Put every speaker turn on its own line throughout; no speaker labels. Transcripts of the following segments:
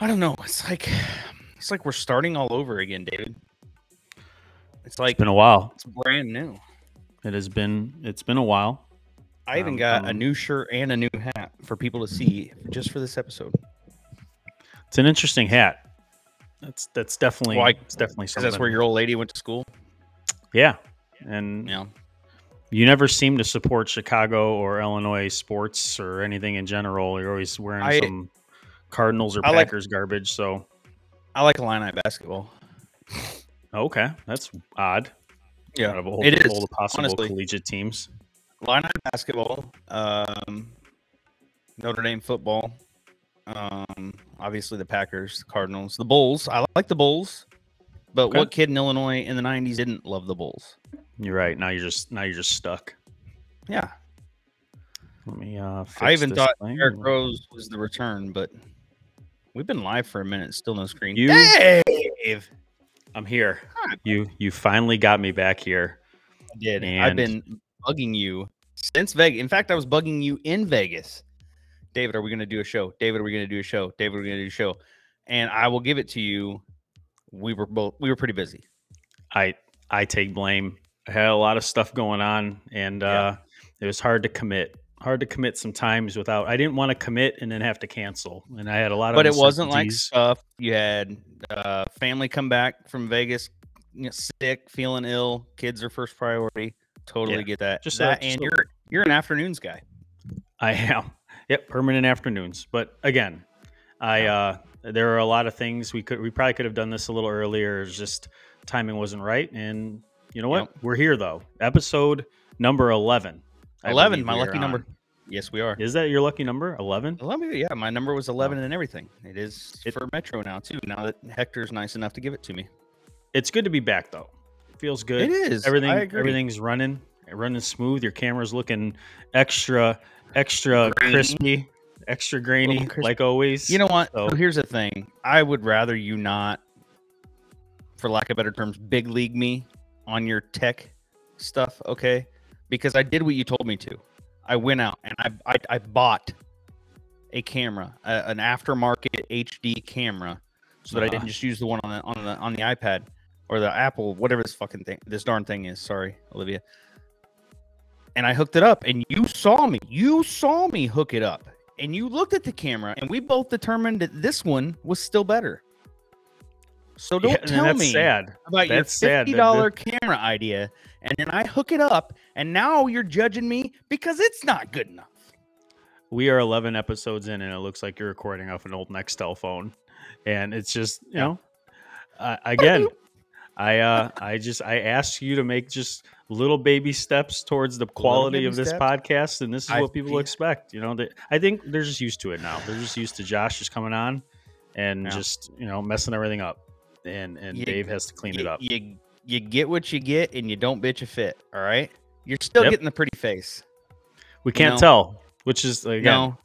I don't know. It's like it's like we're starting all over again, David. It's like
It's been a while.
it's brand new.
It has been. It's been a while.
I even
Um,
got a
um,
new shirt and a new hat for people to see just for this episode.
It's an interesting hat. That's that's definitely.
Why-
it's definitely
Because
something.
that's where your old lady went to school.
Yeah, and
Yeah.
you never seem to support Chicago or Illinois sports or anything in general. You're always wearing
I-
some Cardinals or
I like-
Packers garbage. So
I like Illini basketball.
okay, that's odd. Out of all,
it is,
all the possible
honestly.
collegiate teams.
Illini basketball. Um, Notre Dame football. Um, obviously the Packers, the Cardinals, the Bulls. I like the Bulls, but
Okay.
what kid in Illinois in the '90s didn't love the Bulls?
You're right. Now you're just now you're just stuck.
Yeah,
Let me. Uh,
I even thought
thing.
Derrick Rose was the return, but we've been live for a minute, still no screen.
You-
Dave,
I'm here.
God.
You you finally got me back here.
I did. I've been bugging you since Vegas. In fact, I was bugging you in Vegas. David, are we going to do a show? David, are we going to do a show? David, are we going to do a show? And I will give it to you. We were both we were pretty busy.
I I take blame. I had a lot of stuff going on, and
Yeah.
uh, it was hard to commit. Hard to commit sometimes without. I didn't want to commit and then have to cancel, and I had a lot of.
But it wasn't like stuff. You had uh, family come back from Vegas, you know, sick, feeling ill. Kids are first priority. Totally
Yeah.
get that.
Just
that, and
a-
you're you're an afternoons guy.
I am. Yep, permanent afternoons. But again, I uh there are a lot of things we could we probably could have done this a little earlier. It's just timing wasn't right. And you know what?
Yep.
We're here though. Episode number eleven. I
Eleven, my
we are
lucky number. Yes, we are.
Is that your lucky number? Eleven?
Let me, yeah, my number was 11 and everything. It is
It-
for Metro now, too, now that Hector's nice enough to give it to me.
It's good to be back though. It feels good.
It is.
Everything
I agree.
everything's running, running smooth. Your camera's looking extra extra
Grainy.
crispy, extra grainy,
crispy.
like always.
You know what?
So-
So here's the thing. I would rather you not, for lack of better terms, big league me on your tech stuff, okay? Because I did what you told me to. I went out and I I, I bought a camera, a, an aftermarket HD camera, so that I
Uh-huh.
didn't just use the one on the on the on the iPad or the Apple, whatever this fucking thing, this darn thing is. Sorry, Olivia. And I hooked it up, and you saw me. You saw me hook it up, and you looked at the camera, and we both determined that this one was still better. So don't
Yeah,
tell me
sad.
about your
That's sad that
fifty dollar camera idea, and then I hook it up, and now you're judging me because it's not good enough.
We are 11 episodes in, and it looks like you're recording off an old Nextel phone, and it's just you know, uh, again, I uh, I just I asked you to make just little baby steps towards the quality of this
steps?
podcast, and this is
I
what people
feel-
expect. You know, that I think they're just used to it now. They're just used to Josh just coming on and
Yeah.
just you know messing everything up, and and
You-
Dave has to clean it up.
you you get what you get, and you don't bitch a fit. All right, you're still
Yep.
getting the pretty face.
We can't
know.
tell, which is again
No,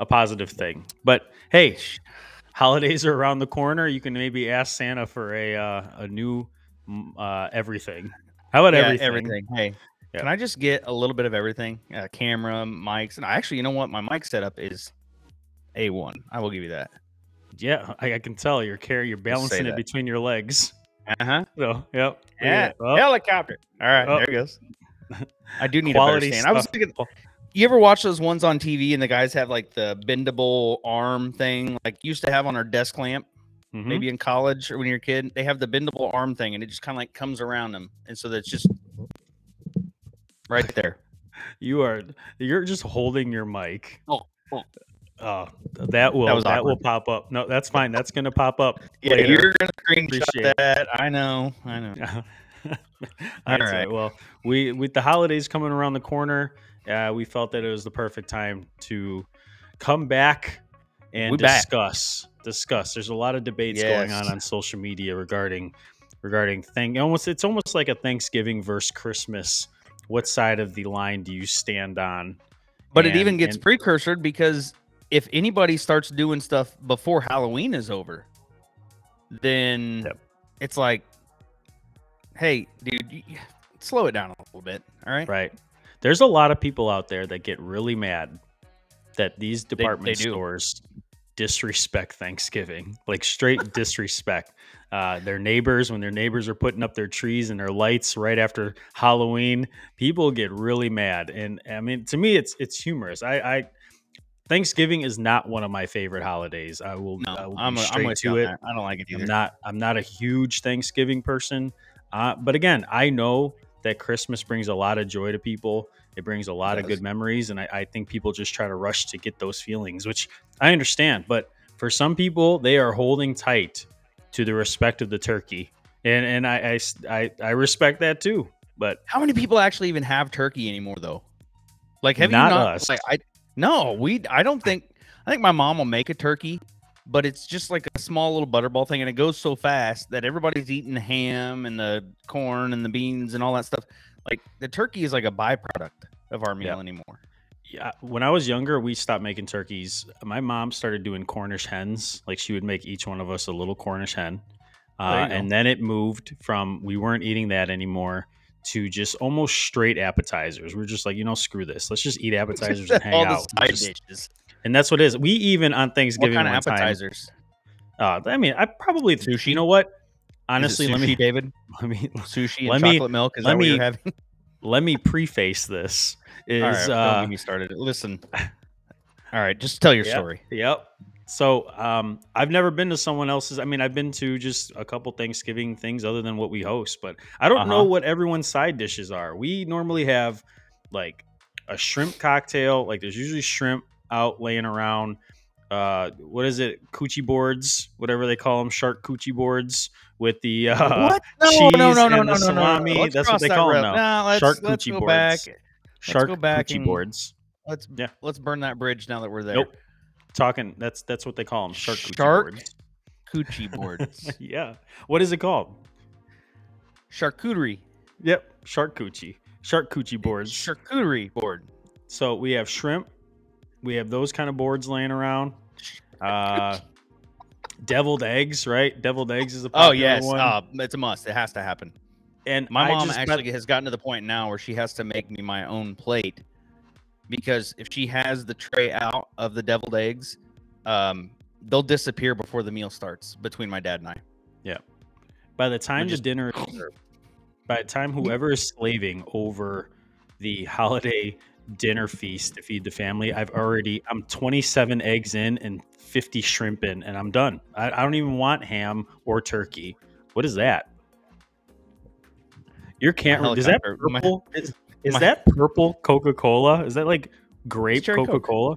a positive thing. But hey, holidays are around the corner. You can maybe ask Santa for a uh, a new uh, everything. How about
yeah,
everything?
Hey,
Yeah.
can I just get a little bit of everything? Uh, camera, mics, and actually, you know what? My mic setup is a one. I will give you that.
Yeah, I, I can tell you're carry you're balancing it between your legs.
Uh huh.
So, yep.
Yeah.
Oh,
Helicopter. All right,
Oh.
there it goes. I do need
Quality
a better stand. I was
stuff.
thinking. You ever watch those ones on TV and the guys have like the bendable arm thing, like used to have on our desk lamp,
mhm.
maybe in college or when you're a kid? They have the bendable arm thing, and it just kind of like comes around them, and so that's just right there.
You are you're just holding your mic.
Oh, oh.
Oh, that will that,
was
will pop up. No, that's fine. That's gonna pop up.
Yeah,
later.
you're gonna screenshot
Appreciate
that. I know. I know. All
right. Well, we with the holidays coming around the corner, uh, we felt that it was the perfect time to come back and
We back.
discuss. Discuss. There's a lot of debates going on on social media regarding regarding thing. Almost, it's almost like a Thanksgiving versus Christmas. What side of the line do you stand on?
But it even gets
and-
precursored because if anybody starts doing stuff before Halloween is over, then
Yep.
it's like, hey, dude, you, slow it down a little bit. All right.
Right. There's a lot of people out there that get really mad that these
they
department
do.
stores disrespect Thanksgiving, like straight disrespect. Uh, their neighbors, when their neighbors are putting up their trees and their lights right after Halloween, people get really mad. And I mean, to me, it's it's humorous. I, I Thanksgiving is not one of my favorite holidays. I will,
No,
I will
I'm, a, I'm
straight
you
to it.
that. I don't like it either.
I'm not I'm not a huge Thanksgiving person. Uh, but again, I know that Christmas brings a lot of joy to people. It brings a lot of good memories, and I, I think people just try to rush to get those feelings, which I understand. But for some people, they are holding tight to the respect of the turkey, and and I I I respect that too. But
How many people actually even have turkey anymore, though? Like, have
Not
you not?
us.
Like, I no, we. I don't think. I think my mom will make a turkey, but it's just like a small little butterball thing, and it goes so fast that everybody's eating the ham and the corn and the beans and all that stuff. Like the turkey is like a byproduct of our meal
Yeah.
anymore.
yeah, when I was younger, we stopped making turkeys. My mom started doing Cornish hens. Like she would make each one of us a little Cornish hen. Uh, and then it moved from we weren't eating that anymore to just almost straight appetizers. We're just like, you know, screw this. Let's just eat appetizers and hang
all
out.
the side
just-
dishes.
and that's what it is. We even on
What
Thanksgiving
kind of
one time-
appetizers?
uh, I mean, I probably
Sushi?
You know what? Honestly, let me
sushi, David
let me
sushi and
let me-
chocolate milk. Is
let
what
me-
having?
let me preface this. Is
right, don't
uh,
get me started. Listen. All right, just tell your
Yep.
story.
Yep. So um, I've never been to someone else's. I mean, I've been to just a couple Thanksgiving things other than what we host, but I don't know
Uh-huh.
what everyone's side dishes are. We normally have like a shrimp cocktail. Like there's usually shrimp out laying around. Uh, what is it? Coochie boards, whatever they call them, shark coochie boards with the uh,
what? No,
cheese
no, no, no,
and
no,
the
no, no, no,
salami.
Let's
That's what
cross
they
that
call 'em
road.
now.
No, let's,
Shark
let's
coochie
go
boards.
back.
shark
go back
coochie
and-
boards.
Let's
Yeah.
let's burn that bridge now that we're there.
Nope. Talking. That's that's what they call them. Shark coochie
Shark?
boards.
Coochie boards.
yeah. What is it called?
Charcuterie.
Yep, shark coochie, shark coochie boards.
Charcuterie board.
So we have shrimp, we have those kind of boards laying around. Uh, deviled eggs, right? Deviled eggs is a
Oh yes,
one.
uh, it's a must. It has to happen.
and
My
I
mom actually has gotten to the point now where she has to make me my own plate because if she has the tray out of the deviled eggs, um, they'll disappear before the meal starts between my dad and I. Yeah.
By the time the dinner, by the time whoever is slaving over the holiday dinner feast to feed the family, I've already I'm 27 eggs in and 50 shrimp in, and I'm done. I, I don't even want ham or turkey. What is that? Your camera is that
helicopter. My-
Is, is
my-
that purple Coca Cola? Is that like grape. Coca Cola?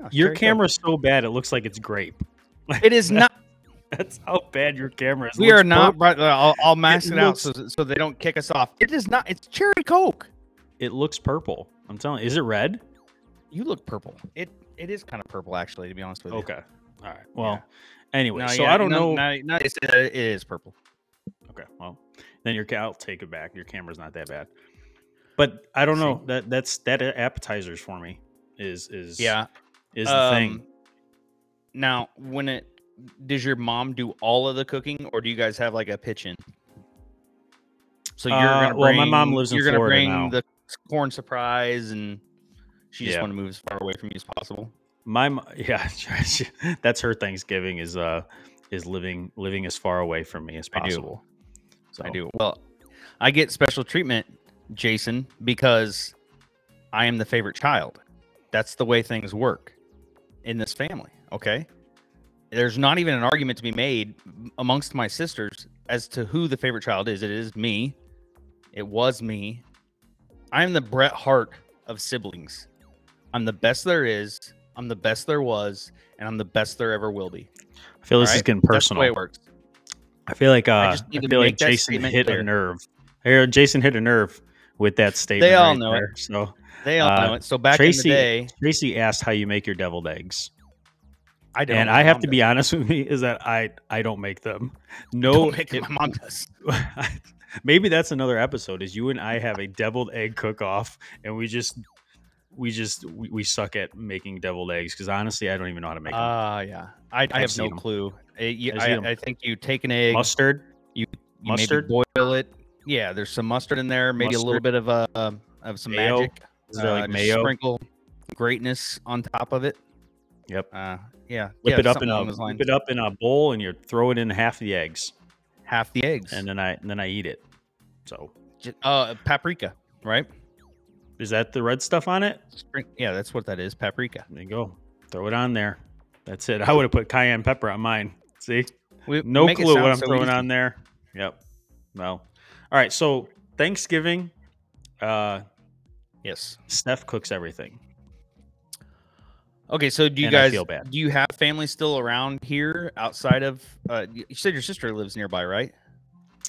Oh,
Your
cherry Coke.
camera's so bad it looks like it's grape.
It is not.
That's how bad your camera is.
We are not.
purple.
I'll, I'll mask
It
it, out so, so they don't kick us off. It is not. It's cherry coke.
It looks purple. I'm telling you. Is it red?
You look purple. It it is kind of purple actually, to be honest with you.
Okay. All right. Well, anyway, so
yeah,
I don't
no,
know.
No, no, uh, it is purple.
Okay. Well, then your I'll take it back. Your camera's not that bad. But I don't know. That that's that appetizers for me is is
Yeah.
is the thing.
Um, Now, when it does your mom do all of the cooking, or do you guys have like a pitch in? So you're
Uh,
gonna bring.
well, my mom lives in
You're gonna bring
now.
the corn surprise, and she just
Yeah.
want to move as far away from you as possible.
My yeah, that's her Thanksgiving is uh is living living as far away from me as
I do.
possible. So
I do. Well, I get special treatment, Jason, because I am the favorite child. That's the way things work in this family. Okay. There's not even an argument to be made amongst my sisters as to who the favorite child is. It is me. It was me. I'm the Bret Hart of siblings. I'm the best there is. I'm the best there was, and I'm the best there ever will be.
I feel this
All
is
right?
getting
That's the way
personal.
it works.
I feel like uh,
I
I,
just need to
feel like Jason hit
clear.
a nerve. I hear Jason hit a nerve with that statement.
They all
right
know it.
So
They all
Uh,
know it. So back
Tracy-
in the day,
Tracy asked how you make your deviled eggs.
I don't.
and I have to be honest with me is that I I don't make them. No,
make it, my mom does.
maybe that's another episode. Is you and I have a deviled egg cook off, and we just we just we, we suck at making deviled eggs because honestly, I don't even know how to make them.
Ah, yeah. I, I have
no
no
'em.
clue. You-
seen 'em.
I, I think you take an egg,
Mustard,
you
mustard?
maybe boil it. Yeah, there's some mustard in there, maybe a little bit of uh, um, of some
Mayo?
magic.
is there
uh,
like mayo?
Sprinkle greatness on top of it.
Yep.
Uh, yeah.
Whip
yeah,
it up in a whip it up in a bowl, and you throw it in half the eggs,
half the eggs.
and then I and then I eat it. So
uh, paprika, right?
is that the red stuff on it?
Spring, yeah, that's what that is. Paprika.
There you go. Throw it on there. That's it. I would have put cayenne pepper on mine. See,
We
no clue what I'm
so
throwing
easy.
on there. Yep. Well, all right. So Thanksgiving, uh,
Yes.
Steph cooks everything.
Okay, so do you
And
guys
feel bad.
do you have family still around here outside of? Uh, you said your sister lives nearby, right?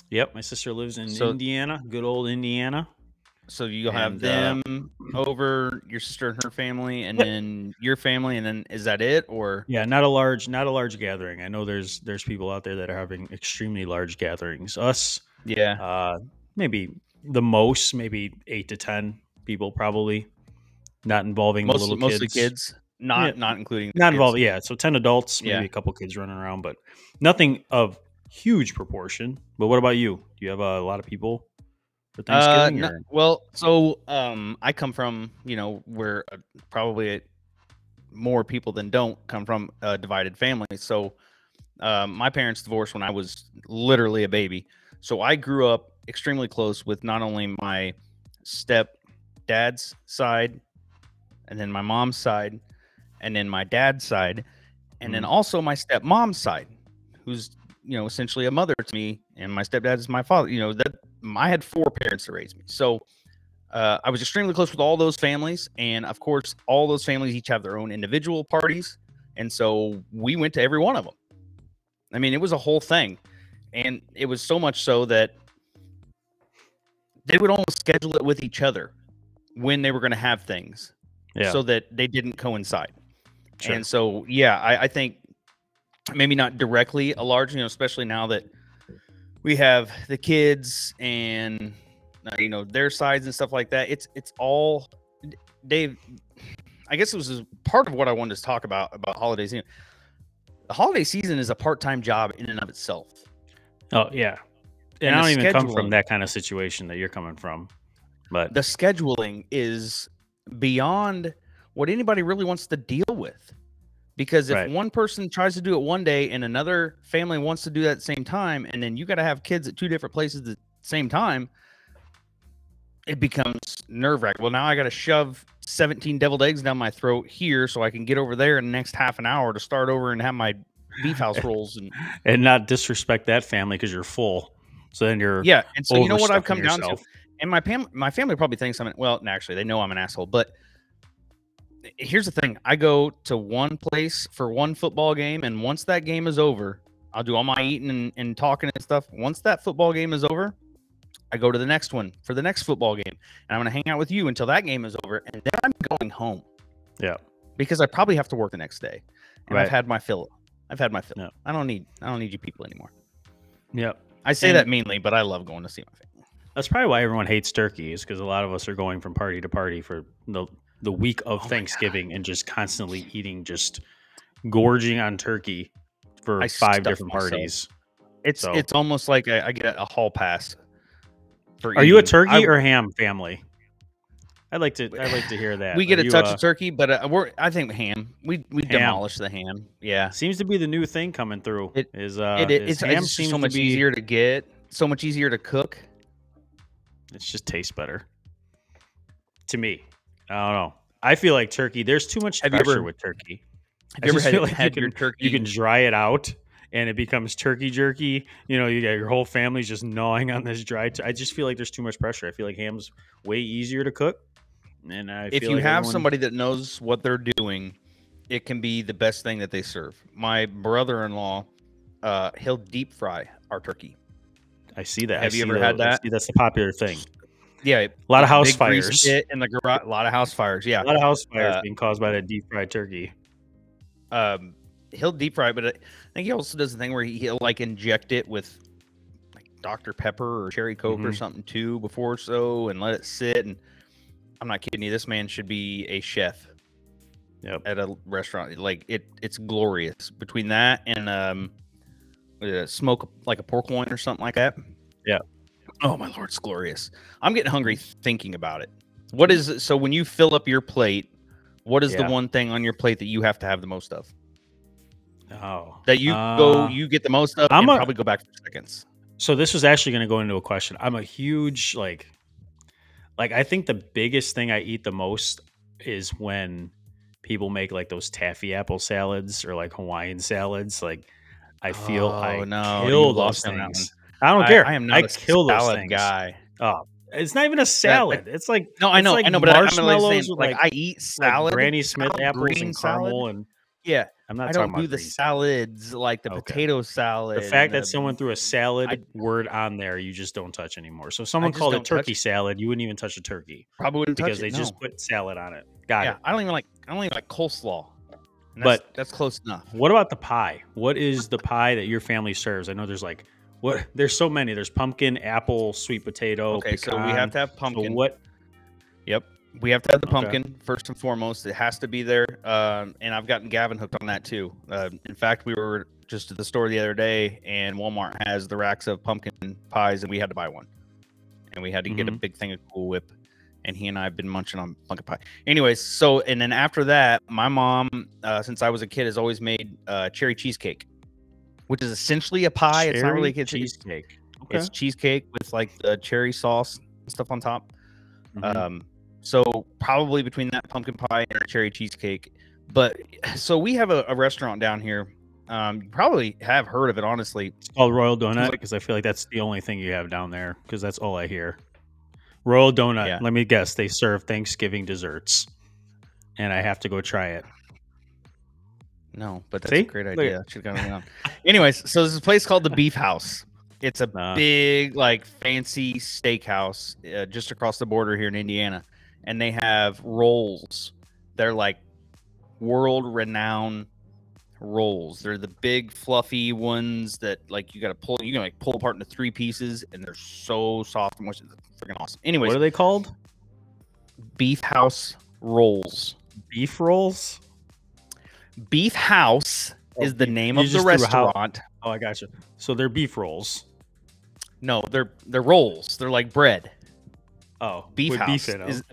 Yep. My sister lives in
So-
Indiana. Good old Indiana.
So you'll have
uh,
them over, your sister and her family, and then your family, and then is that it? Or
Yeah, not a large, not a large gathering. I know there's there's people out there that are having extremely large gatherings. Us,
yeah,
uh, maybe the most, maybe eight to ten people, probably. Not involving the
most,
little
mostly
kids.
kids, not
Yeah.
not including the
Not
kids.
involved. Yeah, so ten adults, maybe
Yeah.
a couple kids running around, but nothing of huge proportion. But what about you? Do you have a lot of people for
Uh, no- well, so um, I come from you know where uh, probably more people than don't come from a divided family. So um, my parents divorced when I was literally a baby. So I grew up extremely close with not only my step dad's side, and then my mom's side, and then my dad's side, and then
Mhm.
also my stepmom's side, who's you know essentially a mother to me, and my stepdad is my father. You know that I had four parents to raise me, so uh, I was extremely close with all those families, and of course, all those families each have their own individual parties, and so we went to every one of them. I mean, it was a whole thing, and it was so much so that they would almost schedule it with each other when they were going to have things,
yeah,
so that they didn't coincide.
sure.
And so, yeah, I, I think maybe not directly a large, you know, especially now that we have the kids and uh, you know their sides and stuff like that. It's it's all Dave. I guess it was part of what I wanted to talk about about holidays. You know, the holiday season is a part-time job in and of itself.
Oh yeah, and,
and
I don't even come from that kind of situation that you're coming from, but
The scheduling is beyond what anybody really wants to deal with. Because if
Right.
one person tries to do it one day and another family wants to do that at the same time, and then you got to have kids at two different places at the same time, it becomes nerve wracking. Well, now I got to shove 17 deviled eggs down my throat here so I can get over there in the next half an hour to start over and have my beef house rolls. And
and not disrespect that family because you're full. So then you're
yeah. And so, you know what I've come
overstuffing
down to? and my fam- my family probably thinks I'm well, actually they know I'm an asshole, but here's the thing. I go to one place for one football game and once that game is over, I'll do all my eating and, and talking and stuff. Once that football game is over, I go to the next one for the next football game. And I'm going to hang out with you until that game is over and then I'm going home
Yeah,
because I probably have to work the next day. And I've had my fill. I've had my fill.
Yeah.
I don't need I don't need you people anymore.
yeah.
I say
And-
that meanly, but I love going to see my family.
That's probably why everyone hates turkey, is because a lot of us are going from party to party for the the week of
Oh
Thanksgiving and just constantly eating, just gorging on turkey for
I
five different
myself.
parties.
It's
So-
it's almost like I, I get a hall pass. For
Are you a turkey
I-
or ham family? I'd like to. I'd like to hear that.
we get
Are
a
you,
touch
uh,
of turkey, but uh, we're I think ham. We we
Ham.
demolish the ham. Yeah,
Seems to be the new thing coming through.
It-
is uh,
it, it,
is
it's,
ham
it's
seems
so much
be-
easier to get, so much easier to cook.
It just tastes better. To me, I don't know. I feel like turkey. There's too much
Have
pressure
ever-
with turkey.
Have
I
you ever had,
like
had
you
your
can-
turkey?
You can dry it out, and it becomes turkey jerky. You know, you got your whole family's just gnawing on this dry. T- I just feel like there's too much pressure. I feel like ham's way easier to cook. And I
if you
like
have
everyone-
somebody that knows what they're doing, it can be the best thing that they serve. My brother-in-law, uh, he'll deep fry our turkey.
I see that. I
Have you ever had
I
that?
see that's the popular thing.
Yeah,
A lot of house fires.
in the garage. A lot of house fires. Yeah,
A lot of house fires
Uh,
being caused by that deep fried turkey.
um, he'll deep fry, but I think he also does the thing where he, he'll like inject it with like Dr Pepper or cherry Coke or
Mhm.
something too before so, and let it sit. And I'm not kidding you, this man should be a chef
Yep.
at a restaurant. Like it, it's glorious between that and um, uh, smoke like a pork loin or something like that.
Yeah.
Oh my lord, it's glorious. I'm getting hungry thinking about it. What is it? So when you fill up your plate, What is
Yeah.
the one thing on your plate that you have to have the most of?
Oh,
That you go,
Uh,
you get the most of,
I'm
and
a-
probably go back for seconds.
So this was actually going to go into a question. I'm a huge like, like I think the biggest thing I eat the most is when people make like those taffy apple salads or like Hawaiian salads. Like I feel
Oh,
I
no,
kill those
lost me on that
things. I don't care.
I, am not
I
a
kill those
salad
things.
guy.
Oh, it's not even a salad. it's like
No, I know,
like
I know, but I, saying, like,
like-
I eat
like
salad,
Granny Smith apples and
salad.
caramel and
Yeah,
I'm not
I
talking
don't
about
do the salads like the
Okay.
potato salad.
The fact that
the-
someone threw a salad
I-
word on there, you just don't touch anymore. So if someone called it turkey salad, you wouldn't even touch a turkey
probably wouldn't
because they
it,
just
no.
put salad on it. Got
yeah.
it.
I don't even like. I don't even like coleslaw. And
But-
that's, that's close enough.
What about the pie? What is the pie that your family serves? I know there's like what there's so many. There's pumpkin, apple, sweet potato.
Okay, so we have to have
So
pumpkin.
what?
Yep. We have to have the
Okay.
pumpkin first and foremost. It has to be there. Um, and I've gotten Gavin hooked on that too. Uh, in fact, we were just at the store the other day, and Walmart has the racks of pumpkin pies, and we had to buy one. And we had to get a
Mhm.
big thing of Cool Whip. And he and I have been munching on pumpkin pie. Anyways, so and then after that, my mom, uh, since I was a kid, has always made uh, cherry cheesecake, which is essentially a pie. it's not
Cherry
really it's,
cheesecake. Okay.
It's cheesecake with like the cherry sauce and stuff on top.
Mhm.
Um, so probably between that pumpkin pie and cherry cheesecake. But so we have a, a restaurant down here. Um, you probably have heard of it, honestly.
It's called Royal Donut because I feel like that's the only thing you have down there because that's all I hear. Royal Donut.
Yeah.
Let me guess. They serve Thanksgiving desserts, and I have to go try it.
No, but that's
See?
a great idea. Should gone on. Anyways, so there's a place called the Beef House. It's a
Uh.
big, like, fancy steakhouse uh, just across the border here in Indiana, and they have rolls. They're like world-renowned rolls. They're the big, fluffy ones that, like, you got to pull. You can like pull apart into three pieces, and they're so soft and moist. Freaking awesome. Anyways,
what are they called?
Beef House rolls.
Beef rolls.
Beef House
Oh,
is the name of the
house-
restaurant.
Oh, I got you. So they're beef rolls.
No, they're they're rolls. They're like bread.
Oh,
Beef House
beef
is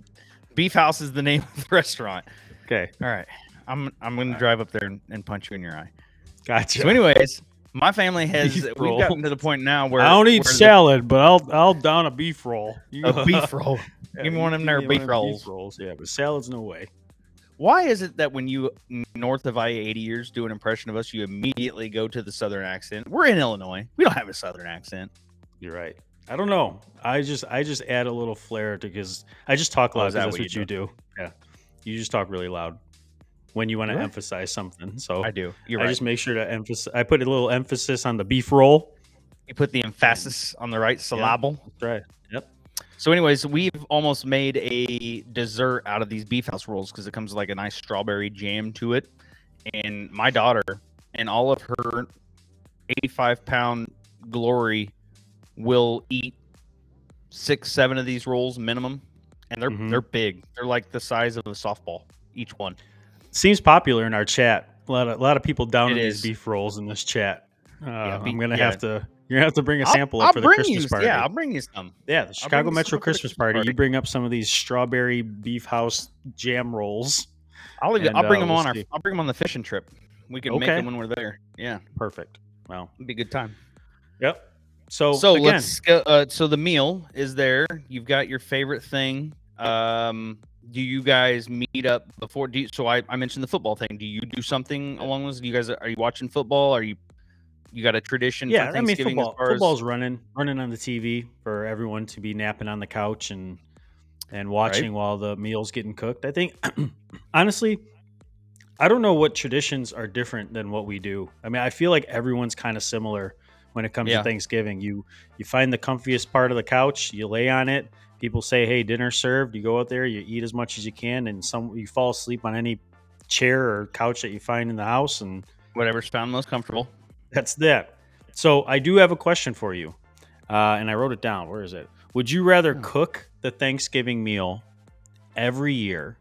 Beef House is the name of the restaurant.
okay.
All right, I'm I'm gonna drive up there and, and punch you in your eye.
Gotcha.
So, anyways, my family has
Beef
we've
roll.
gotten to the point now where
I don't eat
where the-
salad, but I'll I'll down a beef roll. You
a beef roll.
Yeah,
Give me one of them
give
there beef
one of
rolls.
rolls. Yeah, but salads no way.
Why is it that when you north of I eighty years do an impression of us, you immediately go to the southern accent? We're in Illinois. We don't have a southern accent.
You're right. I don't know. I just I just add a little flair to because I just talk
Oh,
loud. 'cause
that
that's
what
what
you
do. Yeah, you just talk really loud when you want to emphasize something. So
I do. You're right.
I
right.
just make sure to emphasize. I put a little emphasis on the beef roll.
you put the emphasis on the right syllable.
That's right. Yep.
So, anyways, we've almost made a dessert out of these beef house rolls because it comes with like a nice strawberry jam to it. And my daughter and all of her 85 pound glory will eat six, seven of these rolls minimum. And they're
Mhm.
they're big. They're like the size of a softball, each one.
Seems popular in our chat. A lot of a lot of people down
It
these beef rolls in this chat. Uh,
be-
I'm gonna
yeah.
have to. You're gonna have to bring a
I'll-
sample
I'll,
up for the Christmas
you,
party.
Yeah, I'll bring you some.
Yeah, the Chicago Metro
some for the
Christmas,
Christmas
party. You bring up some of these strawberry beef house jam rolls.
I'll even,
And,
I'll bring
uh,
them
we'll
on our. I'll bring them on the fishing trip. We can make them when we're there. Yeah,
Perfect. Well,
it'd be a good time.
yep. So,
so
again,
let's go uh, so the meal is there you've got your favorite thing um do you guys meet up before do you, so I, I mentioned the football thing do you do something along those do you guys are you watching football are you you got a tradition
yeah,
for
I mean football.
far as-
Football's running, running on the TV for everyone to be napping on the couch and and watching while the meal's getting cooked. I think, honestly, I don't know what traditions are different than what we do. I mean, I feel like everyone's kind of similar when it comes
Yeah.
to Thanksgiving. You you find the comfiest part of the couch, you lay on it. People say, "Hey, dinner served." You go out there, you eat as much as you can, and some you fall asleep on any chair or couch that you find in the house, and
whatever's found most comfortable
that's that. So I do have a question for you, uh, and I wrote it down. Where is it? Would you rather
Hmm.
cook the Thanksgiving meal every year,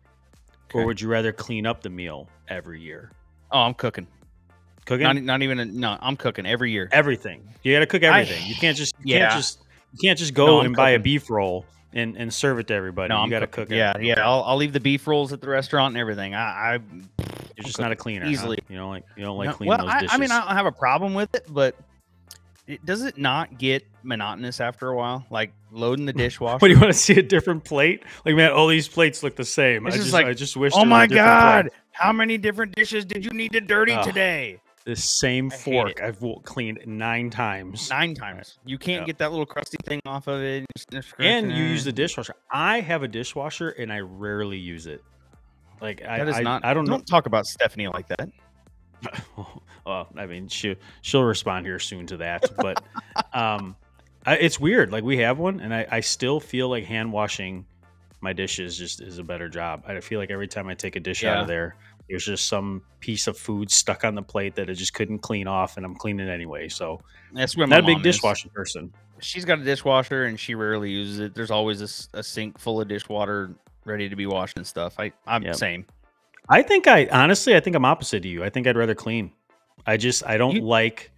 or would you rather clean up the meal every year?
oh i'm cooking
Cooking
not, not even a, no i'm cooking every year
everything. You got to cook
I-
everything. you can't just you
Yeah.
can't just you can't just go
No, I'm
and buy a beef roll and and serve it to everybody.
No,
you
I'm
got to cook it.
Yeah, yeah. I'll, I'll leave the beef rolls at the restaurant and everything. I, I
You're just not a cleaner. huh?
easily.
You don't like you don't like
No,
cleaning
well,
those
I,
dishes.
I mean, I don't have a problem with it, but it, does it not get monotonous after a while? Like loading the dishwasher.
What do you want to see a different plate? Like, man, all these plates look the same. I
just
just,
like,
I just wish.
oh
there was a
my god!
plate.
How many different dishes did you need to dirty
Ugh.
today?
This same
I
fork. I've cleaned nine times,
Nine times. You can't
Yeah.
get that little crusty thing off of it.
And you use the dishwasher. I have a dishwasher, and I rarely use it. Like, I,
That is
I,
not.
I don't.
Don't talk about Stephanie like that.
well, I mean, she she'll respond here soon to that, but um, I, it's weird. Like we have one, and I, I still feel like hand washing my dishes just is a better job. I feel like every time I take a dish out of there, there's just some piece of food stuck on the plate that I just couldn't clean off, and I'm cleaning anyway. So
That's where
I'm
my
not a big
dishwasher is.
person.
She's got a dishwasher and she rarely uses it. There's always a sink full of dishwater ready to be washed and stuff. I I'm
Yep.
same.
I think I honestly, I think I'm opposite to you. I think I'd rather clean. I just I don't
You-
like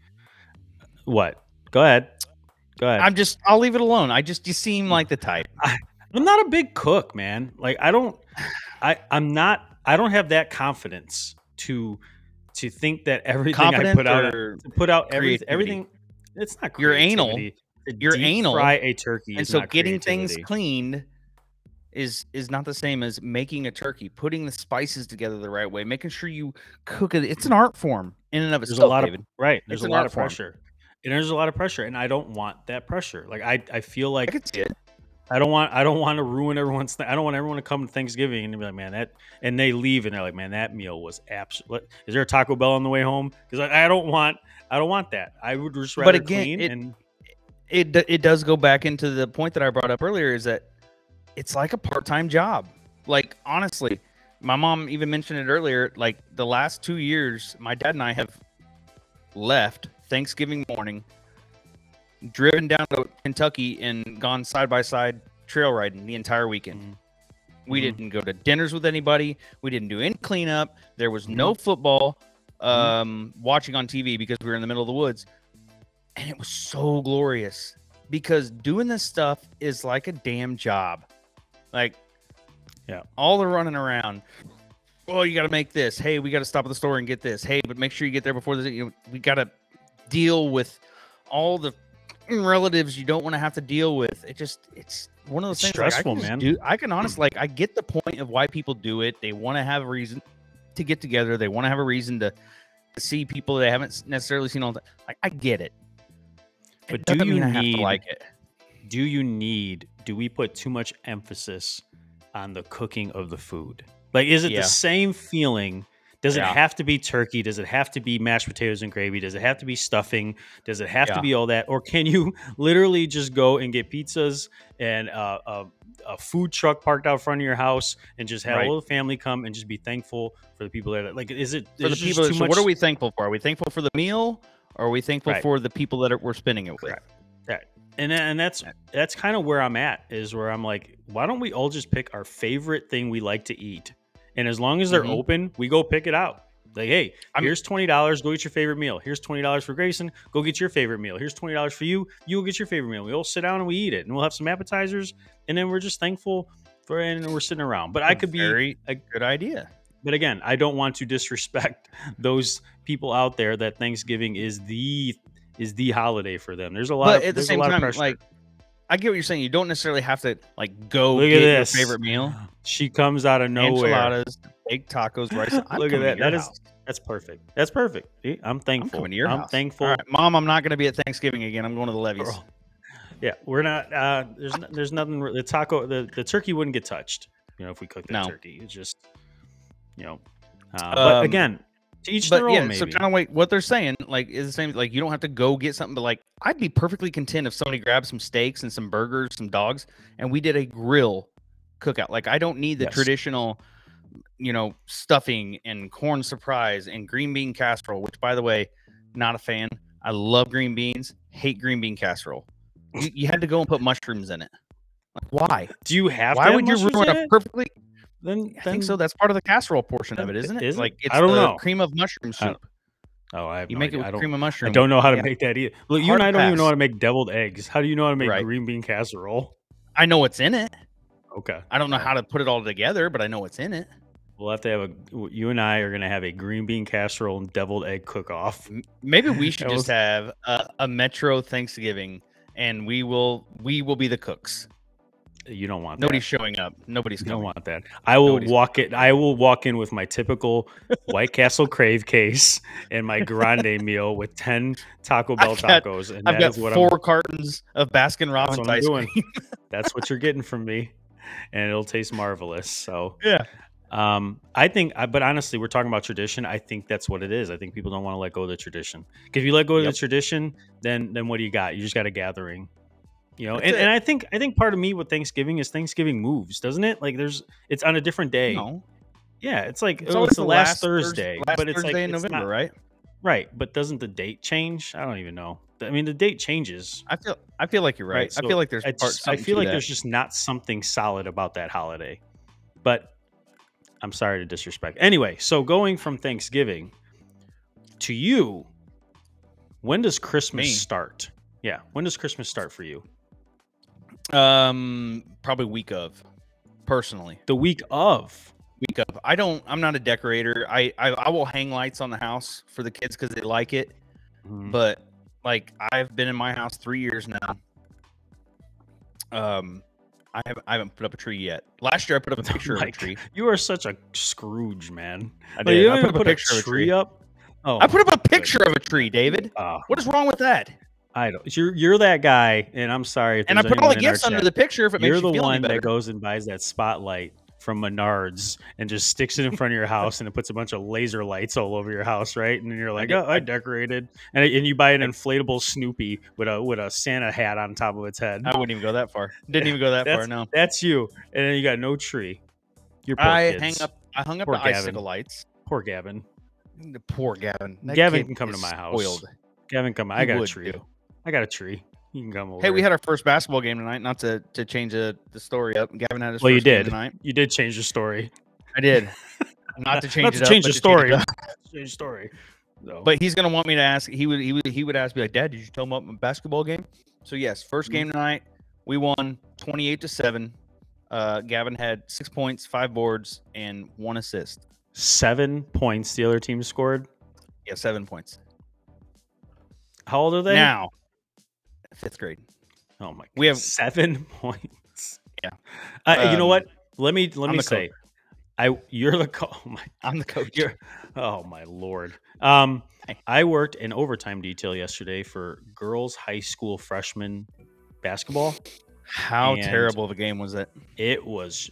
what. Go ahead. Go ahead.
I'm just I'll leave it alone. I just you seem like the type.
I'm not a big cook, man. Like I don't I I'm not I don't have that confidence to to think that everything I put out to put out every,
creativity?
everything it's not
You're anal.
creativity. To
You're anal,
fry a turkey
and so getting things cleaned is is not the same as making a turkey, putting the spices together the right way, making sure you cook it. It's an art form in and of
there's
itself,
a lot
David.
of right there's
It's
a lot of
form.
pressure and there's a lot of pressure and i don't want that pressure like i i feel
I
like
it.
I don't want i don't want to ruin everyone's th- i don't want everyone to come to thanksgiving and be like man that and they leave and they're like man that meal was absolute is there a taco bell on the way home because I, I don't want i don't want that i would just
But
rather
again,
clean
it-
and
it it does go back into the point that I brought up earlier is that it's like a part-time job. Like honestly, my mom even mentioned it earlier like the last 2 years my dad and I have left Thanksgiving morning driven down to Kentucky and gone side by side trail riding the entire weekend.
Mhm.
We
Mhm.
didn't go to dinners with anybody. We didn't do any cleanup. There was no
Mm-hmm.
football um, watching on TV because we were in the middle of the woods. And it was so glorious because doing this stuff is like a damn job. Like,
Yeah.
all the running around. Oh, you got to make this. Hey, we got to stop at the store and get this. Hey, but make sure you get there before this. You know, we got to deal with all the relatives you don't want to have to deal with. It just, it's one of those
It's
things. like, I
stressful,
can
man.
Do, I can honestly, hmm. like, I get the point of why people do it. They want to have a reason to get together. They want to have a reason to, to see people they haven't necessarily seen all the Like, I get it. It
But do you
mean I have
need-
to like it?
do you need do we put too much emphasis on the cooking of the food like is it
Yeah.
the same feeling does
Yeah.
it have to be turkey does it have to be mashed potatoes and gravy does it have to be stuffing does it have
Yeah.
to be all that or can you literally just go and get pizzas and uh, a, a food truck parked out front of your house and just have
Right.
all the family come and just be thankful for the people that like is it
For the people,
too
so
much
what are we thankful for? Are we thankful for the meal? Or are we thankful
Right.
for the people that are, we're spending it with?
Correct. and and that's that's kind of where I'm at is where I'm like, why don't we all just pick our favorite thing we like to eat, and as long as they're
Mhm.
open, we go pick it out. Like, hey,
I'm-
here's twenty dollars. Go get your favorite meal. Here's twenty dollars for Grayson. Go get your favorite meal. Here's twenty dollars for you. You will get your favorite meal. We all sit down and we eat it, and we'll have some appetizers, and then we're just thankful for and we're sitting around. But I could be
very
a-
good idea.
but again, I don't want to disrespect those people out there that Thanksgiving is the is the holiday for them. There's a lot
But
of
at the same time, like I get what you're saying. You don't necessarily have to like go
Look
get your favorite meal.
She comes out of nowhere.
Enchiladas, baked tacos, rice. I'm
Look at that. That is-
house.
That's perfect. That's perfect. I'm
I'm
thankful.
coming to your
I'm
house.
thankful.
All right, Mom, I'm not going to be at Thanksgiving again. I'm going to the levees.
Girl. Yeah, we're not. Uh, there's there's nothing. The taco, the, the turkey wouldn't get touched. You know, if we cooked the
No.
turkey, it's just, you know. Uh, but
Um,
again, to each
But
their
yeah,
own.
So kind of like what they're saying, like is the same. Like you don't have to go get something, but like I'd be perfectly content if somebody grabbed some steaks and some burgers, some dogs, and we did a grill cookout. Like I don't need the
Yes.
traditional, you know, stuffing and corn surprise and green bean casserole. Which, by the way, not a fan. I love green beans. Hate green bean casserole. You, you had to go and put mushrooms in it. Like why?
Do you have?
Why
to have
would you ruin a perfectly?
Then,
I think so. That's part of the casserole portion of it, isn't it?
is it?
Like it's
I don't
the
know.
cream of mushroom soup.
Oh, I have
You
no
make
idea.
it with cream of mushroom.
I don't know how to
Yeah.
make that either. Look, you and I don't even know how to make deviled eggs. How do you know how to make
Right.
green bean casserole?
I know what's in it.
Okay.
I don't know how to put it all together, but I know what's in it.
We'll have to have a. You and I are gonna have a green bean casserole and deviled egg cook off.
Maybe we should just have a, a Metro Thanksgiving, and we will we will be the cooks.
You don't want
Nobody's
that.
showing up. Nobody's
You don't want that. I will
Nobody's
walk it. I will walk in with my typical White Castle crave case and my grande meal with ten Taco Bell
I've got-
tacos, and
I've
that
got
is what
four
I'm.
cartons of Baskin Robbins ice cream.
That's what you're getting from me, and it'll taste marvelous. So
yeah.
Um, I think, but honestly, we're talking about tradition. I think that's what it is. I think people don't want to let go of the tradition. Because if you let go of
Yep.
the tradition, then then what do you got? You just got a gathering, you know.
That's
And,
it.
and I think I think part of me with Thanksgiving is Thanksgiving moves, doesn't it? Like there's it's on a different day.
No,
Yeah, it's like
it's
oh, it's the last
Thurs-
Thursday,
last
but it's
Thursday
like
in November,
not-
right?
right? But doesn't the date change? I don't even know. I mean, the date changes.
I feel I feel like you're right.
Right,
I feel like there's part,
just- I feel like
that.
there's just not something solid about that holiday. But I'm sorry to disrespect. Anyway, so going from Thanksgiving to you, when does Christmas
Me.
start? Yeah, when does Christmas start for you?
um probably week of personally
The week of.
week of. I don't. I'm not a decorator. I I, I will hang lights on the house for the kids because they like it.
Mhm.
But like I've been in my house three years now. Um, I haven't I haven't put up a tree yet. Last year I put up a picture of a tree.
You are such a Scrooge, man.
I
Like,
did.
you
I put up a picture of a tree.
up. Oh,
I put up a picture of a tree, David.
goodness.
What is wrong with that?
Oh, I don't. You're you're that guy, and I'm sorry. If
And I put all the
anyone in our
gifts under
chat.
the picture if it makes
You're
you
the
feel any
one that goes and buys that spotlight from Menards and just sticks it in front of your house and it puts a bunch of laser lights all over your house, right? And then you're like,
did-
oh, I
I-
decorated, and, and you buy an inflatable Snoopy with a with a Santa hat on top of its head.
I wouldn't even go that far. Didn't even go that far. No.
That's you, and then you got no tree. Your poor
I
kids.
hang up. I hung up
Poor
the
Gavin.
icicle lights.
Poor Gavin.
The poor Gavin. That
Gavin can come to my house.
spoiled.
Gavin, come. I got a tree.
too.
I got a tree. You can come over.
Hey, we had our first basketball game tonight. Not to to change the, the story up. Gavin had his
Well, you
first game
did.
tonight.
You did change the story.
I did. Not to change
Not
it
to
up,
change the
change
story. Change the story. No.
But he's gonna want me to ask. He would he would he would ask me like, Dad, did you tell him about my basketball game? So yes, 1st
Mhm.
game tonight, we won twenty eight to seven. Uh, Gavin had six points, five boards, and one assist.
seven points the other team scored.
Yeah, seven points.
How old are they?
Now, fifth grade.
Oh my!
We have-
seven points.
Yeah.
Uh, you know
Um,
what? Let me let
I'm
me
the
say, I you're the co- oh my
I'm the coach.
you're oh my lord. Um, I worked in overtime detail yesterday for girls high school freshman basketball.
How terrible of a game was it?
It was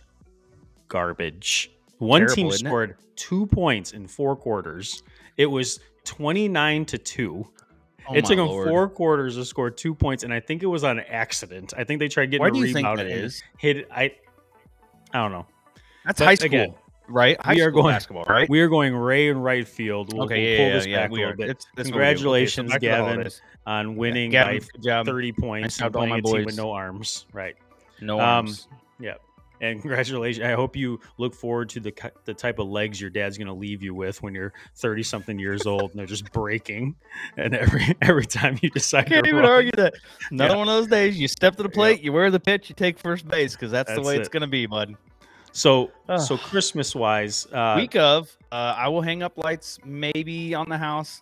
garbage. One
Terrible,
team
isn't it?
scored two points in four quarters. It was twenty nine to two.
Oh
it took them
Lord.
four quarters to score two points, and I think it was on accident. I think they tried getting
Why
a
do you think
rebound
that
and
is?
hit it. I I don't know.
That's
But
high school,
again,
right? High
we are going-
basketball, right?
We are going Ray and right field. We'll,
okay,
we'll
yeah,
pull
yeah,
this
yeah,
back
we
a little bit.
It's- what. Okay, so
Congratulations, Gavin, on winning
Gavin,
by thirty points and
to all
playing
my
a team with no arms. Right.
No arms.
um,
arms.
And congratulations. I hope you look forward to the the type of legs your dad's going to leave you with when you're 30 something years old and they're just breaking. And every every time you decide
I
Can't
even
run,
argue that. Another
Yeah.
one of those days. You step to the plate, you wear the pitch, you take first base because that's, the
That's
way it's going to be, bud.
So
Ugh.
so Christmas wise, uh,
Week of, uh, I will hang up lights maybe on the house.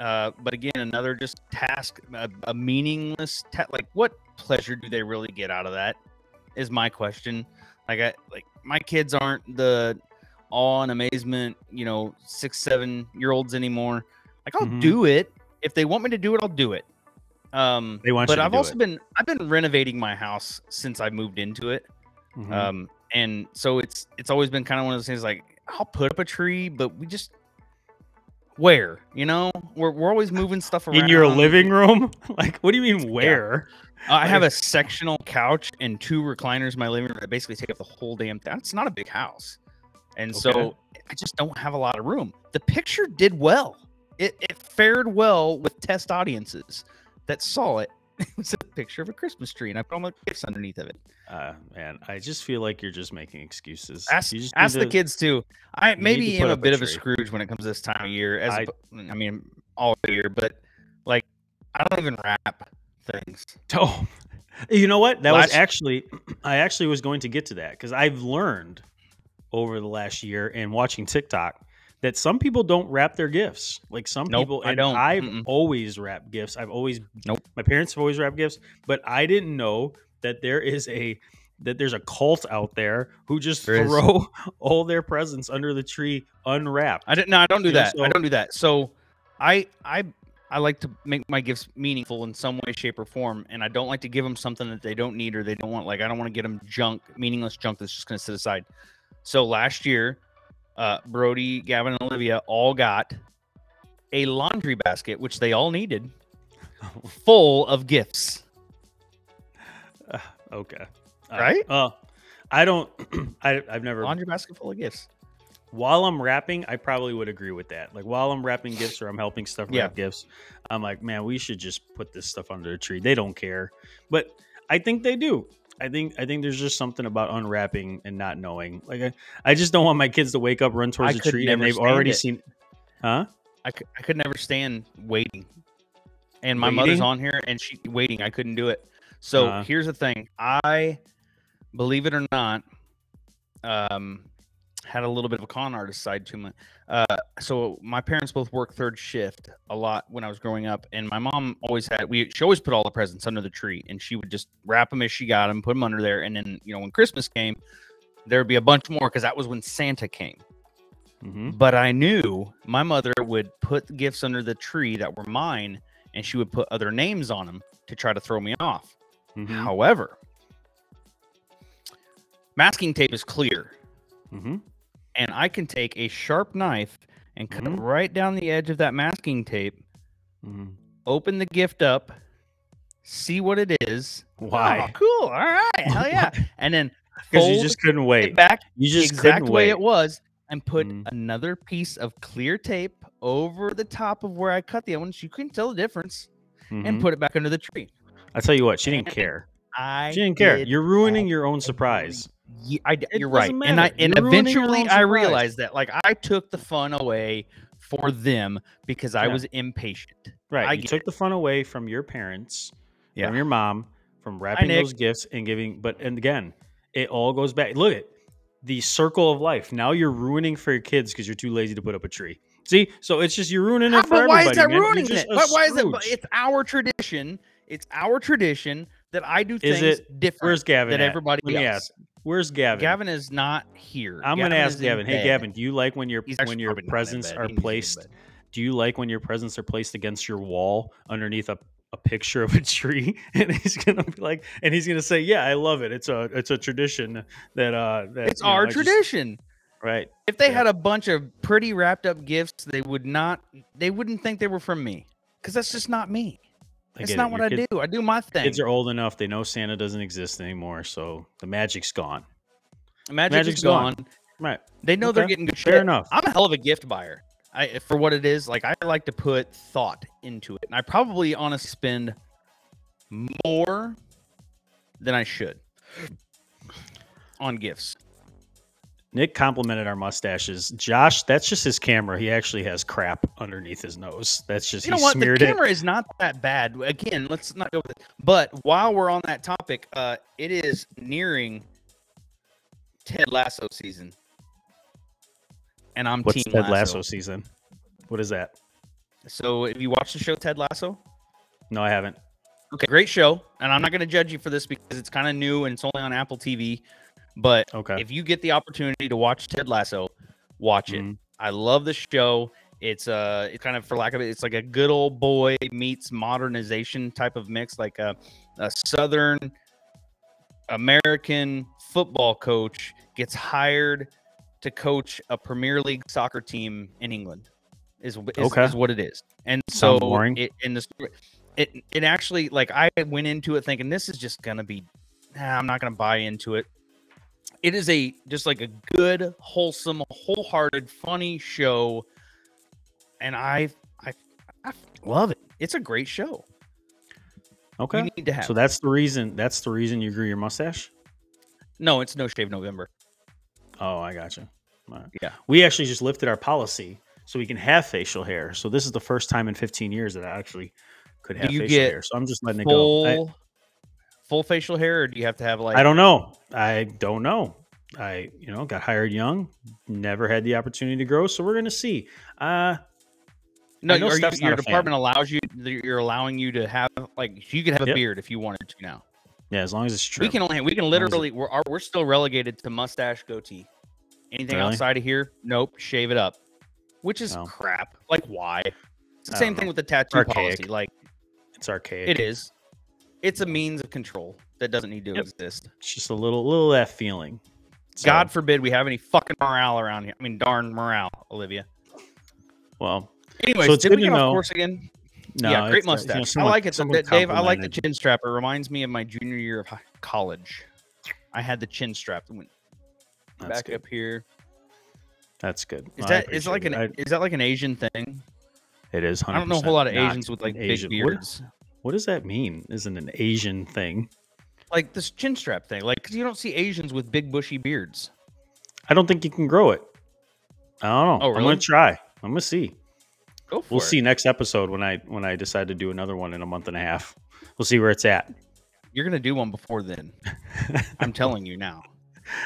Uh, but again, another just task, a, a meaningless ta- like what pleasure do they really get out of that? Is my question. Like I like my kids aren't the awe and amazement, you know, six, seven year olds anymore. Like I'll
Mhm.
do it. If they want me to do it, I'll do it. Um
They want
but I've also
it.
been I've been renovating my house since I moved into it.
mhm.
Um, and so it's it's always been kind of one of those things like I'll put up a tree, but we just where you know we're we're always moving stuff around
in your living room, like what do you mean where?
Uh, I have a sectional couch and two recliners in my living room that basically take up the whole damn thing. It's not a big house, and so I just don't have a lot of room. The picture did well. It it fared well with test audiences that saw it. It was a picture of a Christmas tree, and I put all my gifts underneath of it.
Uh, man, I just feel like you're just making excuses.
Ask, ask
need
the kids too. I
to
maybe am a
up a
bit of a. Scrooge when it comes to this time of year. As
I-
I, I mean, all year, but like I don't even wrap things.
Oh, You know what? That was actually I actually was going to get to that because I've learned over the last year and watching TikTok that some people don't wrap their gifts. Like some
Nope,
people,
I don't.
I've
Mm-mm.
always wrapped gifts. I've always
Nope.
My parents have always wrapped gifts, but I didn't know that there is a that there's a cult out there who just
There is.
throw all their presents under the tree unwrapped.
I didn't. No, I don't do
You know,
that. I don't do that. So, I I I like to make my gifts meaningful in some way, shape, or form, and I don't like to give them something that they don't need or they don't want. Like I don't want to get them junk, meaningless junk that's just going to sit aside. So last year, uh, Brody, Gavin, and Olivia all got a laundry basket, which they all needed, full of gifts.
okay, Uh,
Right?
Uh, I don't. I, I've never
Laundry basket full of gifts.
while I'm wrapping, I probably would agree with that. Like while I'm wrapping gifts or I'm helping stuff wrap
Yeah.
gifts, I'm like, man, we should just put this stuff under the tree. They don't care, but I think they do. I think I think there's just something about unwrapping and not knowing. Like I, I just don't want my kids to wake up, run towards
I
the tree, and they've already
it.
seen. Huh?
I could, I could never stand waiting. And my mother's on here and she waiting. I couldn't do it. So
Uh-huh.
here's the thing. I believe it or not, um had a little bit of a con artist side to me. Uh so my parents both worked third shift a lot when I was growing up and my mom always had we she always put all the presents under the tree and she would just wrap them as she got them, put them under there and then, you know, when Christmas came, there'd be a bunch more cuz that was when Santa came.
Mm-hmm.
But I knew my mother would put gifts under the tree that were mine, and she would put other names on them to try to throw me off.
Mm-hmm.
However, masking tape is clear,
Mm-hmm.
And I can take a sharp knife and cut
Mhm.
right down the edge of that masking tape,
Mm-hmm.
open the gift up, see what it is.
Why?
Oh, cool. All right. Hell yeah. And then
Because you
fold
just couldn't
it
wait.
back
You
the
just
exact way
wait.
it was and put
Mhm.
another piece of clear tape over the top of where I cut the other one so you couldn't tell the difference and
Mhm.
put it back under the tree.
I tell you what, she didn't
and-
care.
I
She didn't care.
did
You're ruining your own surprise.
I
It
you're right.
doesn't
And I and
You're
eventually I realized that like I took the fun away for them because I
Yeah.
was impatient.
Right.
I
you took the fun away from your parents,
Yeah.
from your mom, from wrapping those gifts and giving. But and again, it all goes back. Look at the circle of life. Now you're ruining for your kids because you're too lazy to put up a tree. See, so it's just you're ruining it for
but
everybody.
why is that
man.
Ruining it?
a
Why, is it? It's our tradition. It's our tradition that I do things
it-
different
Where's Gavin?
than
at?
everybody
Let me
else.
Where's Gavin?
Gavin is not here.
I'm gonna ask Gavin. Hey,
bed.
Gavin, do you like when your
He's
when your
probably not in
presents are
He needs to be in
placed? Do you like when your presents are placed against your wall underneath a, a picture of a tree? And he's gonna be like, and he's gonna say, "Yeah, I love it. It's a it's a tradition that uh that
It's
you know,
our
just-"
tradition.
right?
If they
Yeah.
had a bunch of pretty wrapped up gifts, they would not. They wouldn't think they were from me because that's just not me.
I
It's not
it.
what
Your
I do. I do my thing.
Kids are old enough; they know Santa doesn't exist anymore, so the magic's gone.
Magic
magic's
is gone.
gone. Right?
They know they're getting good
Fair
shit.
enough.
I'm a hell of a gift buyer. I for what it is. Like I like to put thought into it, and I probably honestly spend more than I should on gifts.
Nick complimented our mustaches. Josh, that's just his camera. He actually has crap underneath his nose. That's just
You know what? The
smeared it.
camera is not that bad. Again, let's not go with it. But while we're on that topic, uh, it is nearing Ted Lasso season, and I'm
What's
Team
Ted
Lasso.
Lasso season? What is that?
So, if you watch the show Ted Lasso,
No, I haven't.
okay, great show, and I'm not going to judge you for this because it's kind of new and it's only on Apple TV. But
Okay.
if you get the opportunity to watch Ted Lasso, watch it.
Mhm.
I love the show. It's uh, it's kind of for lack of it, it's like a good old boy meets modernization type of mix, like a, a Southern American football coach gets hired to coach a Premier League soccer team in England. Is is,
Okay.
is what it is, and so
boring.
it in the it it actually like I went into it thinking this is just gonna be, nah, I'm not gonna buy into it it is a just like a good wholesome wholehearted funny show and i i, I love it it's a great show
Okay.
need to have
So that's the reason. That's the reason you grew your mustache.
no it's no shave november
Oh, I got you.
Yeah.
We actually just lifted our policy so we can have facial hair. So this is the first time in 15 years that I actually could have
you
facial hair. So I'm just letting it go. I-
full facial hair, or do you have to have like?
I don't know. I don't know. I you know got hired young, never had the opportunity to grow, so we're gonna see. Uh
No, you, your
a fan.
department allows you. You're allowing you to have like you could have a
Yep.
beard if you wanted to now.
yeah, as long as it's true.
We can only we can
it-
literally we're we're still relegated to mustache goatee. Anything
Really?
outside of here, nope, shave it up, which is
Oh.
crap. Like why? It's the same thing with the tattoo policy. Like
It's archaic.
it is. It's a means of control that doesn't need to
Yep.
exist.
It's just a little little that feeling. So,
God forbid we have any fucking morale around here. I mean, darn morale, Olivia.
Well,
anyway,
So it's
did we get off course again?
no,
yeah, great
uh, you know,
mustache. I like it.
someone
That- Dave, I like the chin strap. It reminds me of my junior year of college. I had the chin strap went
That's
back
good.
up here.
That's good.
Is
I
that is like an
appreciate it.
is that like an Asian thing?
It is. 100%
I don't know a whole lot of Asians with like
Asian.
big beards.
What does that mean? Isn't an Asian thing?
Like this chin strap thing. Like, cause you don't see Asians with big bushy beards.
I don't think you can grow it. I don't know.
Oh,
I'm gonna try. I'm gonna see.
Go for
We'll
it.
see next episode when I when I decide to do another one in a month and a half. We'll see where it's at.
You're gonna do one before then. I'm telling you now.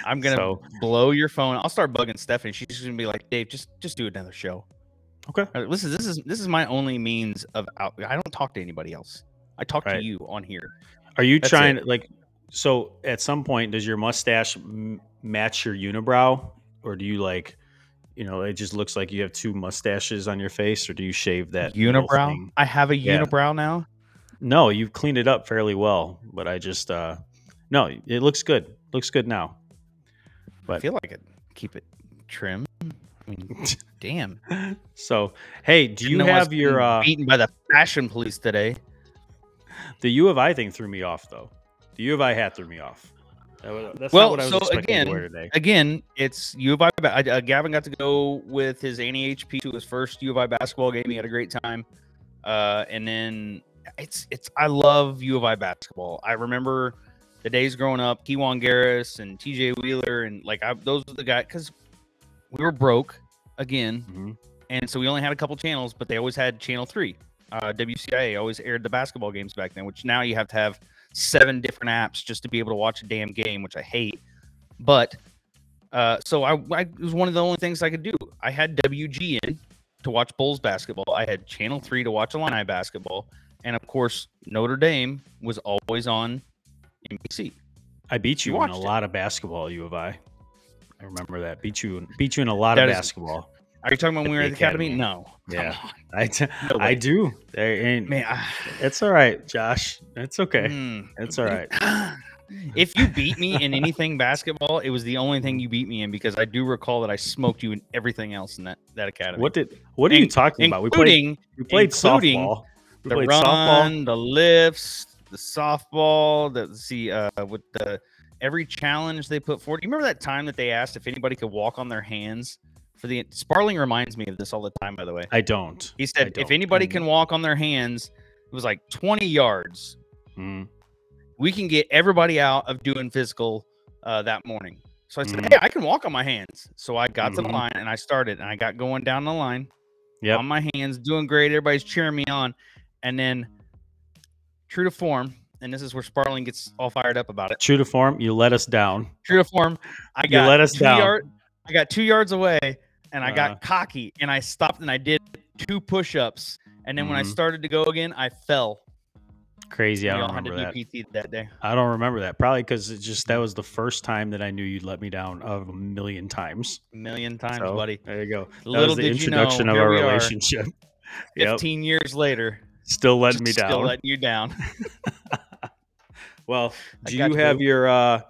I'm gonna
So-
blow your phone. I'll start bugging Stephanie. She's just gonna be like, Dave, just just do another show.
Okay.
Uh, Listen, this is this is my only means of out. I don't talk to anybody else. I talk
Right.
to you on here.
Are you
That's
trying
it.
like so at some point does your mustache m- match your unibrow or do you like you know it just looks like you have two mustaches on your face or do you shave that
unibrow. I have a
Yeah.
unibrow now.
No, you've cleaned it up fairly well, but I just uh no, it looks good. Looks good now. But I
feel like I keep it trim. I mean, damn.
So, hey, do you
Didn't know I was
have your uh
beaten by the fashion police today?
the U of I thing threw me off though. The U of I hat threw me off. That was, that's
Well,
not what I was
so
expecting
again-
to wear today.
Again, it's U of I. I- Uh, Gavin got to go with his Annie HP to his first U of I basketball game. He had a great time. Uh, and then it's it's I love U of I basketball. I remember the days growing up, Kiwane Garris and TJ Wheeler, and like I, those are the guys because we were broke again,
Mhm.
and so we only had a couple channels, but they always had channel three. Uh, WCIA always aired the basketball games back then, which now you have to have seven different apps just to be able to watch a damn game, which I hate. But uh, so I, I it was one of the only things I could do. I had WGN to watch Bulls basketball. I had Channel Three to watch Illini basketball, and of course Notre Dame was always on NBC.
I beat
You
you, in a
it.
lot of basketball, U of I. I remember that. Beat you beat you in a lot
That
of
is-
basketball.
Are you talking about when we were at the academy?
academy.
No.
Yeah. I, t-
No
I do. There ain't
man. I-
It's all right, Josh. It's okay.
Mm.
It's all right.
if you beat me in anything basketball, it was the only thing you beat me in because I do recall that I smoked you in everything else in that that academy.
What did what are you talking about? We played we played softball. We
the
played
run,
softball.
the lifts, the softball, the see uh with the every challenge they put forward. You remember that time that they asked if anybody could walk on their hands for the Sparling reminds me of this all the time, by the way.
I don't.
He said if
don't.
anybody
Mm.
can walk on their hands, it was like 20 yards.
Mm.
We can get everybody out of doing physical uh, that morning. So I said,
Mhm.
Hey, I can walk on my hands. So I got to the
Mhm.
line and I started and I got going down the line
Yeah.
on my hands, doing great. Everybody's cheering me on. And then, true to form, and this is where Sparling gets all fired up about it.
True to form, you let us down.
True to form, I
You
got
let us
two
down.
Yard, I got two yards away, and I
Uh.
got cocky, and I stopped and I did two push-ups. And then when I
Mhm.
started to go again, I fell.
Crazy. I don't
all had
remember
to
that.
do PT that day.
I don't remember that. Probably because it just that was the first time that I knew you'd let me down of a million times.
A million times,
So,
buddy.
There you go. That
Little
was the
did you know,
introduction of our
we are,
relationship. Yep.
15 years later,
Still letting me down.
still letting you down.
well, do you
you,
have your uh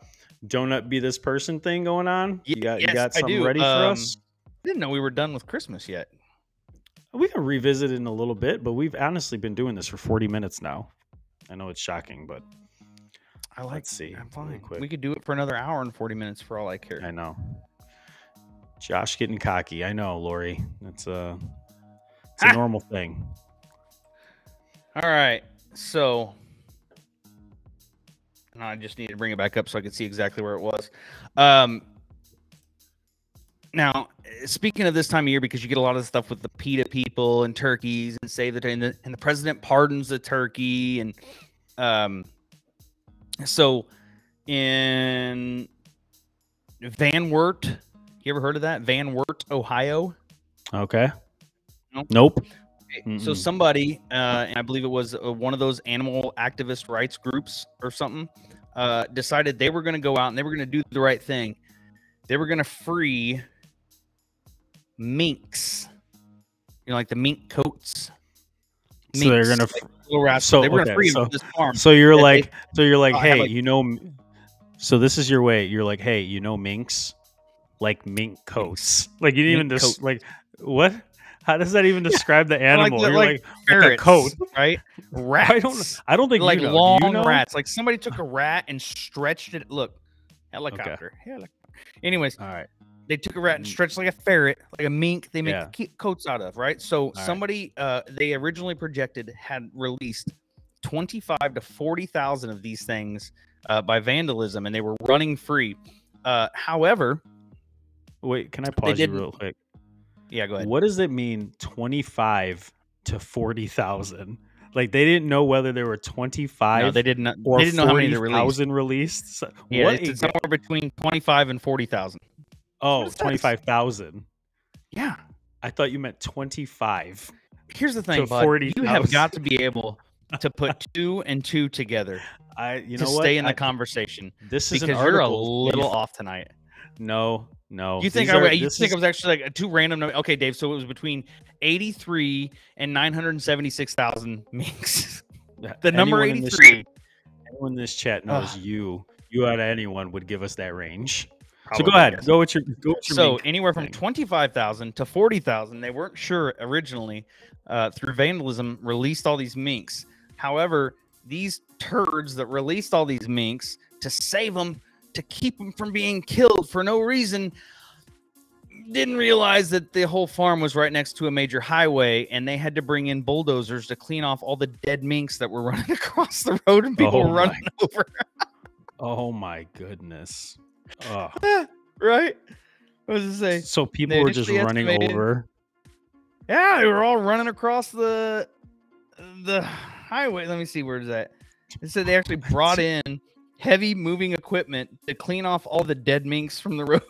donut be this person thing going on? You got you
yes,
got
I
something ready for
Um,
us?
I didn't know we were done with Christmas yet.
We can revisit it in a little bit, but we've honestly been doing this for 40 minutes now. I know it's shocking, but
I like.
Let's see,
I'm fine.
quick.
We could do it for another hour and 40 minutes for all I care.
I know. Josh getting cocky. I know, Lori. It's a it's a
Ah!
normal thing.
All right. So I just need to bring it back up so I can see exactly where it was. Um, now, speaking of this time of year, because you get a lot of stuff with the PETA people and turkeys and save the and the, and the president pardons the turkey and um, So in Van Wert, you ever heard of that? Van Wert, Ohio.
Okay.
Nope.
Nope.
So
Mm-mm.
somebody, uh, and I believe it was uh, one of those animal activist rights groups or something, uh, decided they were going to go out and they were going to do the right thing. They were going to free minks, you know, like the mink coats.
So they're gonna.
like
f-
little rascals.
so,
they were
okay,
free
so-
this farm.
So you're
that they-
like, so you're like,
uh,
hey,
like-
you know, so this is your way. You're like, hey, you know, minks, like mink coats. Like you didn't even just
coat.
like what? How does that even describe the
like
animal?
the-
you're
like
like, like a coat.
right? Rats.
I don't. I don't think
like
you know.
long
you know?
rats. Like somebody took a rat and stretched it. Look, helicopter. Helicopter. Anyways,
All right.
they took a rat and
Mm.
stretched like a ferret, like a mink. They make
Yeah.
coats out of, right? So
right.
somebody uh, they originally projected had released twenty five to forty thousand of these things uh, by vandalism, and they were running free. Uh, however,
Wait, can I pause you real quick?
Yeah, go ahead.
What does it mean, twenty five to forty thousand? Like they didn't know whether there were twenty five
No, they did not.
or
They didn't know how many
forty
they released.
thousand released. So-
Yeah,
what
it's
a-
somewhere between twenty five and forty thousand.
oh,
it says.
25,000.
Yeah.
I thought you meant 25.
Here's the thing,
to
bud. You have got to be able to put two and two together
I you
to
know what?
stay in the
I-
conversation
this is
because
an
you're a little off tonight.
No, no.
You think I,
are-
you think
is-
it was actually like a two random? num- Okay, Dave. So it was between eighty-three and nine hundred seventy-six thousand minks. The number
this-
eighty-three.
Anyone in this chat knows
Ugh.
you. You out of anyone would give us that range. so go ahead. Go with your go with your
So anywhere from twenty-five thousand to forty thousand. They weren't sure originally. Uh, through vandalism, released all these minks. However, these turds that released all these minks to save them, to keep them from being killed for no reason, didn't realize that the whole farm was right next to a major highway, and they had to bring in bulldozers to clean off all the dead minks that were running across the road and people
Oh
were running over.
Oh my goodness.
Right? What was it say?
So people
They
were just running
estimated-
over.
Yeah, they were all running across the the highway. Let me see where's that. It said they actually brought in heavy moving equipment to clean off all the dead minks from the road.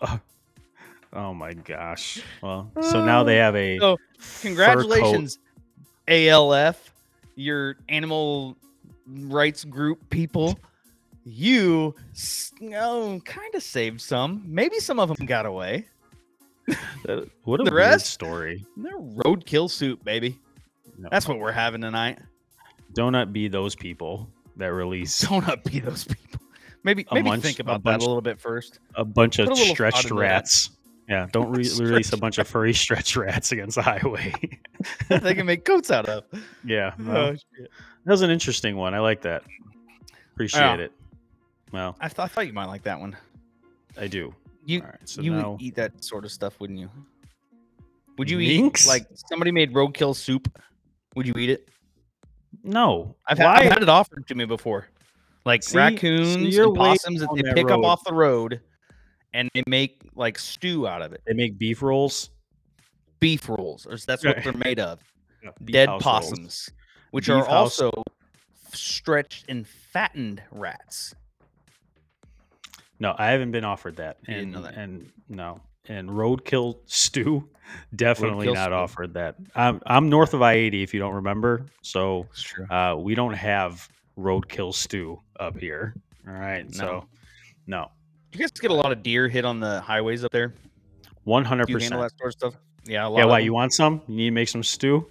Oh my gosh. Well, so now they have a
So, Congratulations, ALF, your animal rights group people. You, oh, kind of saved some. Maybe some of them got away.
That- What a
the rest?
story.
They're roadkill soup, baby.
No.
That's what we're having tonight.
Donut be those people that release
Don't up be those people. Maybe
A
maybe
bunch-
think
a
about that a little bit first.
a bunch of stretched rats. Yeah, don't re- release a bunch of furry stretched rats against the highway.
they can make coats out of.
yeah,
Oh,
that was an interesting one. I like that. Appreciate
Yeah.
it. Well,
I, th- I thought you might like that one.
I do.
You
right, so
you
now
would eat that sort of stuff, wouldn't you? Would you eat like somebody made roadkill soup? Would you eat it?
No.
I've, had, I've had it offered to me before. Like
See?
Raccoons
you're
and possums that they
that
pick up off the road, and they make like stew out of it.
They make beef rolls.
Beef rolls, or that's what they're made of. Dead
house rolls.
possums, which
Beef
are
house-
also stretched and fattened rats.
No, I haven't been offered that. And
that.
and no. And roadkill stew, definitely
Roadkill
not
stew.
offered that. I'm I'm north of I eighty if you don't remember. So uh, we don't have roadkill stew up here. All right. So no.
You guys get a lot of deer hit on the highways up there.
One hundred
you handle
percent.
that sort of stuff? Yeah, a lot
Yeah, why
them.
you want some? You need to make some stew?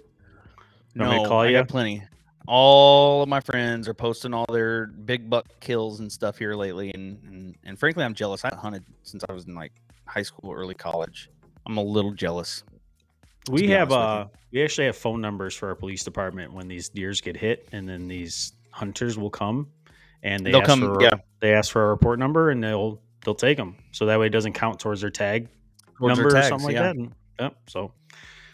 You want me to
No,
call
I
ya?
got plenty. All of my friends are posting all their big buck kills and stuff here lately, and and, and frankly, I'm jealous. I haven't hunted since I was in like high school, early college. I'm a little jealous.
We have uh we actually have phone numbers for our police department when these deers get hit and then these hunters will come and they
They'll
ask
come,
for
yeah.
they ask for a report number and they'll they'll take them so that way it doesn't count towards their tag
Towards their
number or something like
yeah.
that. And, yep. So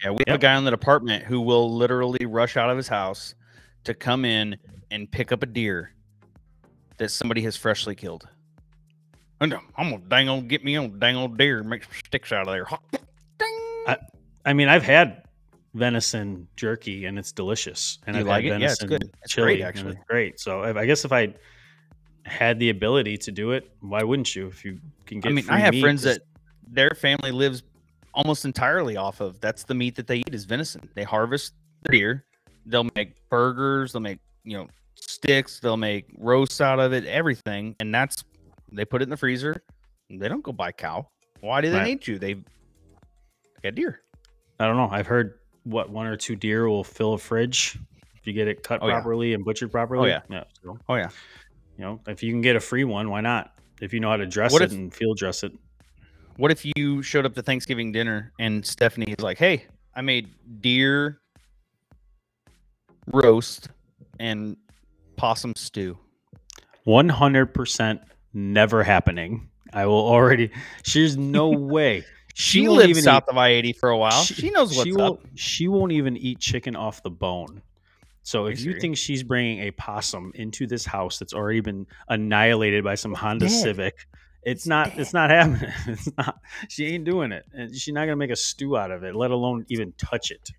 Yeah, we have a guy in the department who will literally rush out of his house to come in and pick up a deer that somebody has freshly killed. And I'm gonna dang old get me on dang old deer, make some sticks out of there. Ding.
I mean I've had venison jerky, and it's delicious. And
You
I've
like it? Yeah, it's
venison
good. It's
chili,
great, actually.
it's great. So if, I guess if I had the ability to do it, why wouldn't you? If you can get,
I mean, I have
meat,
friends
just-
that their family lives almost entirely off of that's the meat that they eat is venison. They harvest the deer, they'll make burgers, they'll make you know sticks, they'll make roasts out of it, everything, and that's they put it in the freezer. They don't go buy cow. Why do they
Right.
need to? They got deer.
I don't know. I've heard what one or two deer will fill a fridge if you get it cut
Oh, yeah.
properly and butchered properly.
Oh, yeah.
yeah. So,
Oh yeah.
you know, if you can get a free one, why not? If you know how to dress
What
it
if-
and field dress it.
What if you showed up to Thanksgiving dinner and Stephanie is like, "Hey, I made deer roast and possum stew."
One hundred percent never happening. I will already. She's no way.
She, lived
even
south
eat-
of I eighty for a while. She, knows what's
she
up.
Won't, she won't even eat chicken off the bone. So if you think she's bringing a possum into this house that's already been annihilated by some Honda
dead.
Civic, it's not. It's not happening. It's not. She ain't doing it, and she's not gonna make a stew out of it, let alone even touch it.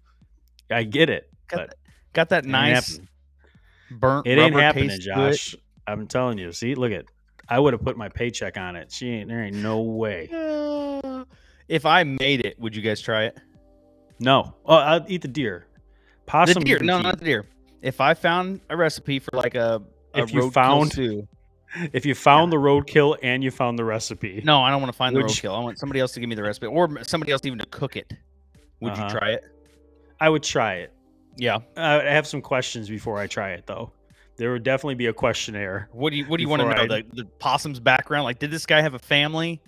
I get it,
Got,
but
that, got that nice burnt.
It ain't happening. Josh. I'm telling you. See, look at. I would have put my paycheck on it. She ain't. There ain't no way.
Uh, if I made it, would you guys try it?
No. Oh, I'll eat the deer. Possum.
the deer? No,
keep.
not the deer. If I found a recipe for like a, a
If you found-
stew,
If you found the roadkill and you found the recipe,
no, I don't want to find the roadkill. I want somebody else to give me the recipe, or somebody else even to cook it. Would
Uh-huh.
you try it?
I would try it.
Yeah.
I have some questions before I try it, though. There would definitely be a questionnaire.
What do you What do you want to know? The, the possum's background. Like, did this guy have a family?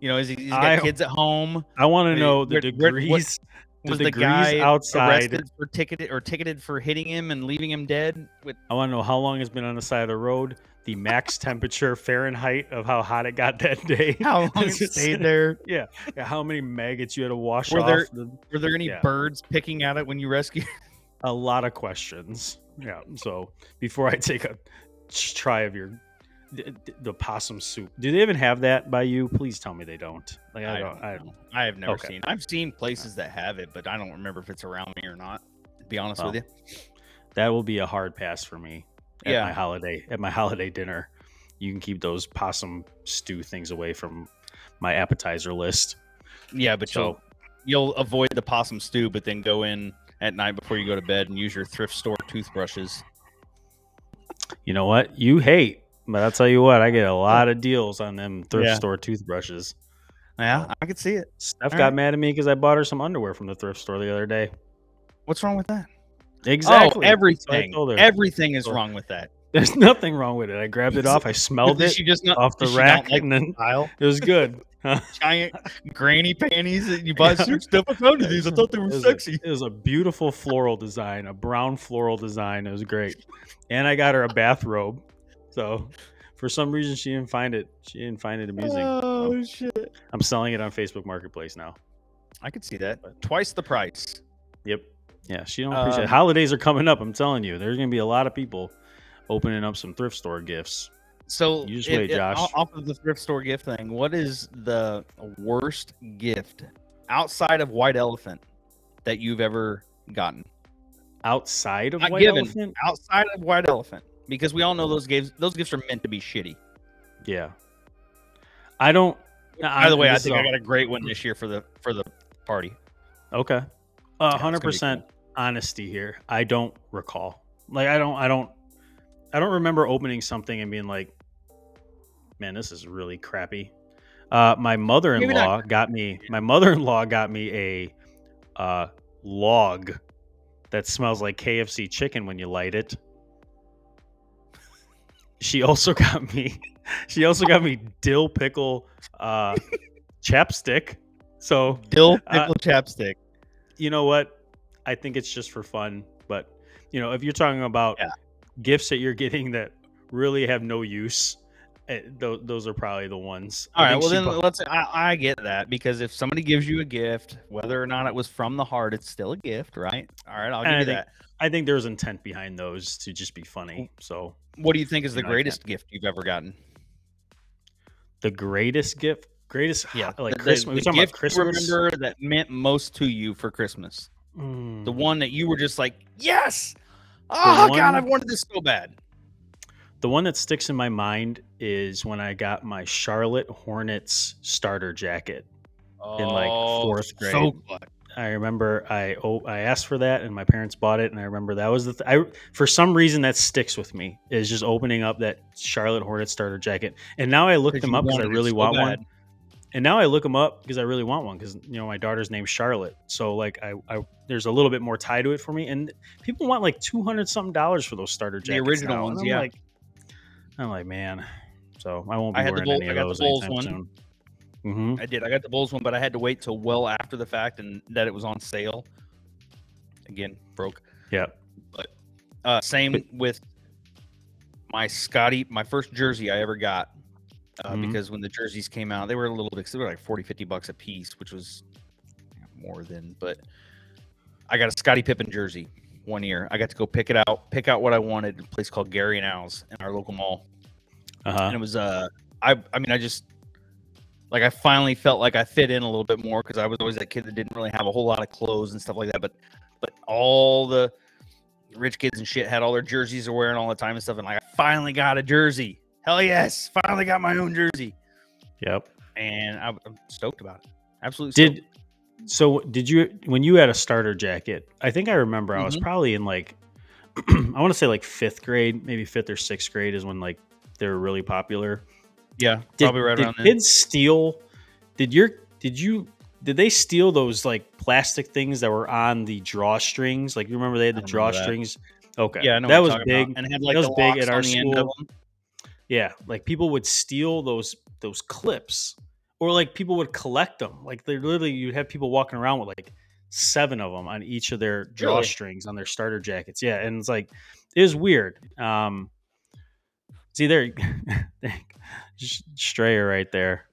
You know, is he, he's got
I-
kids at home?
I want to know the
where- what-
degrees. the
Was the guy
outside.
arrested for ticketed or ticketed for hitting him and leaving him dead? With
I want to know how long it's been on the side of the road, the max temperature Fahrenheit of how hot it got that day.
how long it stayed there?
Yeah, how many maggots you had to wash
Were
off.
there-
the-
Were there any
Yeah.
birds picking at it when you rescued?
a lot of questions. Yeah. So before I take a try of your the, the possum soup, do they even have that by you? Please tell me they don't. Like I, don't. I,
know. I have never
Okay.
seen. I've seen places that have it, but I don't remember if it's around me or not. To be honest
Well,
with you.
that will be a hard pass for me at
Yeah.
my holiday at my holiday dinner. You can keep those possum stew things away from my appetizer list.
Yeah, but
So
you'll you'll avoid the possum stew, but then go in at night before you go to bed and use your thrift store toothbrushes.
you know what? You hate, but I'll tell you what, I get a lot oh. of deals on them thrift
Yeah.
store toothbrushes.
Yeah, um, I could see it.
Steph
All
got
right.
mad at me because I bought her some underwear from the thrift store the other day.
What's wrong with that?
Exactly.
Oh,
That's what I
everything. Everything is wrong with that.
There's nothing wrong with it. I grabbed it off. I smelled it
she just not
off the
did she not
rack,
like
and then
style?
it was good.
giant granny panties that you buy
Yeah.
suit stuff. I found these. I thought they were
It
sexy.
A, it was a beautiful floral design, a brown floral design. It was great. And I got her a bathrobe. So for some reason she didn't find it. She didn't find it amusing.
Oh shit!
I'm selling it on Facebook Marketplace now.
I could see that. Twice the price.
Yep. Yeah, she don't appreciate it.
Um,
Holidays are coming up. I'm telling you, there's gonna be a lot of people opening up some thrift store gifts.
So
just
it-
Josh.
Off of the thrift store gift thing, what is the worst gift outside of white elephant that you've ever gotten?
Outside of
Not
White
given.
Elephant?
Outside of white elephant, because we all know those gifts. Those gifts are meant to be shitty.
Yeah. I don't.
By the way, I think I got a great one hmm. this year for the for the party.
Okay.
gonna
A
be
hundred percent honesty here. I don't recall. Like I don't I don't I don't remember opening something and being like, man, this is really crappy. Uh my mother in law got me my mother in law got me a uh log that smells like KFC chicken when you light it. She also got me she also got me dill pickle uh chapstick. So
Dill
Uh,
pickle chapstick.
you know what? I think it's just for fun. But you know, if you're talking about
Yeah.
gifts that you're getting that really have no use, eh, those, those are probably the ones.
All
I
right, well then let's. I, I get that because if somebody gives you a gift, whether or not it was from the heart, it's still a gift, right? All right, I'll
And
give
I
you
think-
that.
I think there's intent behind those to just be funny. So
What do you think is
you
the
know,
greatest gift you've ever gotten?
the greatest gift, greatest
Yeah,
like
the,
Christmas.
the
we're talking about
gift
Christmas.
remember that meant most to you for Christmas. The
Mm.
one that you were just like, yes. Oh God, I've wanted this so bad.
The one that sticks in my mind is when I got my Charlotte Hornets starter jacket. In, like, oh, fourth
Oh, So
grade. I remember I oh, I asked for that and my parents bought it and I remember that was the th- I for some reason that sticks with me is just opening up that Charlotte Hornets starter jacket and now I look them up because I really
so
want
bad.
one and now I look them up because I really want one because you know my daughter's name's Charlotte so like I, I there's a little bit more tie to it for me and people want like two hundred something dollars for those starter jackets.
The original
now,
ones, yeah.
Like, I'm like man, so I won't be
I had the
wearing
Bull-
any
I
of
got the
those
Bulls
anytime
one.
soon. hmm
I did. I got the Bulls one, but I had to wait till well after the fact and that it was on sale. Again, broke.
Yeah.
But uh, same
But-
with my Scottie, my first jersey I ever got. Uh,
Mhm.
Because when the jerseys came out, they were a little bit, they were like 40, 50 bucks a piece, which was more than, but I got a Scottie Pippen jersey one year. I got to go pick it out, pick out what I wanted a place called Gary and Al's in our local mall.
Uh
and it was uh I I mean I just like I finally felt like I fit in a little bit more because I was always that kid that didn't really have a whole lot of clothes and stuff like that. But but all the rich kids and shit had all their jerseys they're wearing all the time and stuff. And like I finally got a jersey. Hell yes, finally got my own jersey,
Yep.
and I, I'm stoked about it. Absolutely.
Did so? Did you when you had a starter jacket? I think I remember. I was
Mhm.
probably in like I want to say like fifth grade, maybe fifth or sixth grade is when like they were really popular.
yeah,
Did,
probably right
did
around then.
kids steal? Did your did you did they steal those like plastic things that were on the drawstrings? Like you remember they had the
don't remember that.
drawstrings. Okay,
Yeah,
that was big.
about. and had like
that
was
big at our
on the end of
school. Yeah, like people would steal those those clips, or like people would collect them. Like they literally, you'd have people walking around with like seven of them on each of their
Really?
drawstrings on their starter jackets. Yeah, and it's like it was weird. Um, see there, just Strayer right there.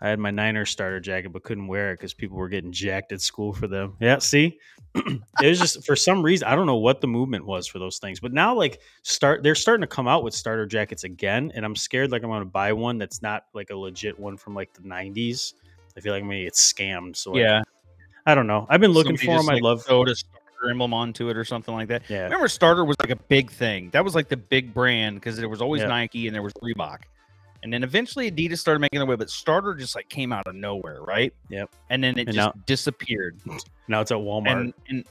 I had my Niners starter jacket, but couldn't wear it because people were getting jacked at school for them. Yeah, see, it was just for some reason I don't know what the movement was for those things, but now like start they're starting to come out with starter jackets again, and I'm scared like I'm going to buy one that's not like a legit one from like the '90s. I feel like maybe it's scammed. So like,
Yeah,
I don't know. I've been looking
somebody
for them. I
like,
love.
sewed emblem onto it or something like that.
Yeah,
Remember, Starter was like a big thing. That was like the big brand because there was always
Yeah.
Nike and there was Reebok, and then eventually Adidas started making their way. But Starter just like came out of nowhere, right?
Yep.
And then it
And
just
now-
disappeared.
now it's at Walmart.
And, and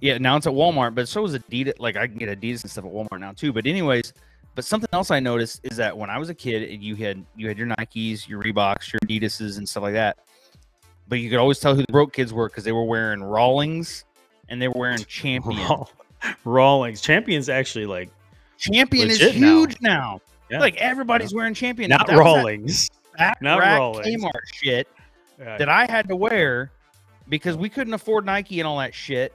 yeah, now it's at Walmart, but so is Adidas. Like I can get Adidas and stuff at Walmart now too. But anyways, but something else I noticed is that when I was a kid, you had you had your Nikes, your Reeboks, your Adidas's, and stuff like that. But you could always tell who the broke kids were because they were wearing Rawlings and they were wearing Champion.
Raw- Rawlings champions actually like
Champion is
Legit now.
huge now.
Yeah.
Like everybody's wearing Champion.
not
That was that
not
rack
Rawlings.
Kmart shit
Yeah.
that I had to wear because we couldn't afford Nike and all that shit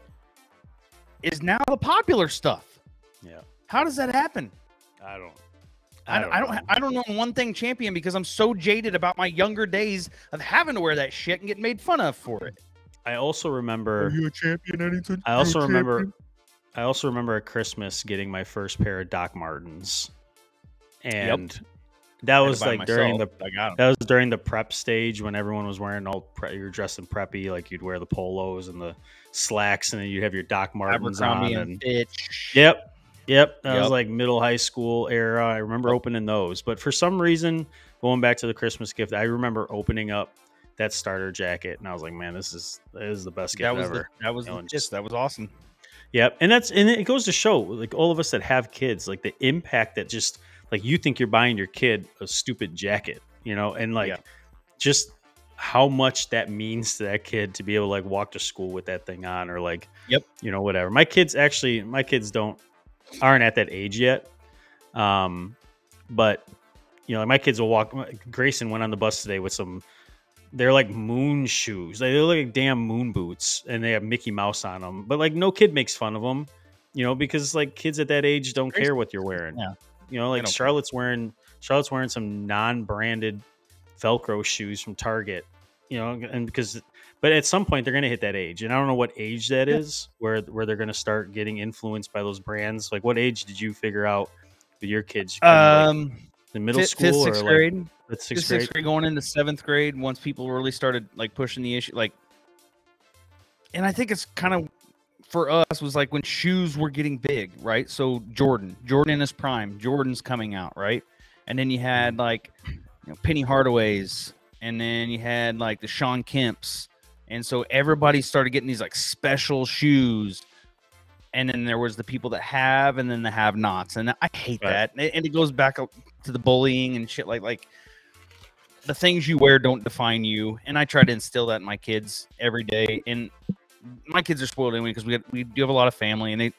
is now the popular stuff.
Yeah.
How does that happen?
I don't.
I, don't. I don't.
know.
I don't know one thing champion because I'm so jaded about my younger days of having to wear that shit and getting made fun of for it.
I also remember.
Are you a champion, Eddington?
I also remember. I also remember at Christmas getting my first pair of Doc Martens, and yep. that was like during the
I got 'em.
that was during the prep stage when everyone was wearing all pre- you're dressed in preppy like you'd wear the polos and the slacks and then you'd have your Doc Martens on and
and Fitch.
Yep. Yep. That was like middle high school era. I remember opening those. But for some reason, going back to the Christmas gift, I remember opening up that starter jacket and I was like, man, this is this is the best gift
That was
ever.
the, that was
You know,
the- just that was awesome.
Yep. And that's and it goes to show like all of us that have kids, like the impact that just like you think you're buying your kid a stupid jacket, you know, and like
Yeah.
just how much that means to that kid to be able to like walk to school with that thing on or like
Yep.
you know whatever. My kids actually my kids don't aren't at that age yet. Um but you know my kids will walk grayson went on the bus today with some they're like moon shoes. They look like damn moon boots and they have mickey mouse on them but like no kid makes fun of them you know because like kids at that age don't care what you're wearing.
Yeah.
You know like
don't care.
charlotte's wearing charlotte's wearing some non-branded velcro shoes from target you know and because but at some point they're going to hit that age and i don't know what age that is
Yeah.
where where they're going to start getting influenced by those brands like what age did you figure out with your kids of, like,
Um,
the middle
fifth,
school
fifth, sixth
like
grade. Fifth,
sixth
sixth
grade
grade going into seventh grade once people really started like pushing the issue like and i think it's kind of for us was like when shoes were getting big, right? So Jordan, Jordan in his prime, Jordan's coming out, right? And then you had like you know, Penny Hardaway's, and then you had like the Shawn Kemps, and so everybody started getting these like special shoes. And then there was the people that have, and then the have-nots, and I hate
Right.
that. And and it goes back to the bullying and shit. Like like the things you wear don't define you, and I try to instill that in my kids every day. And my kids are spoiled anyway because we got, we do have a lot of family, and they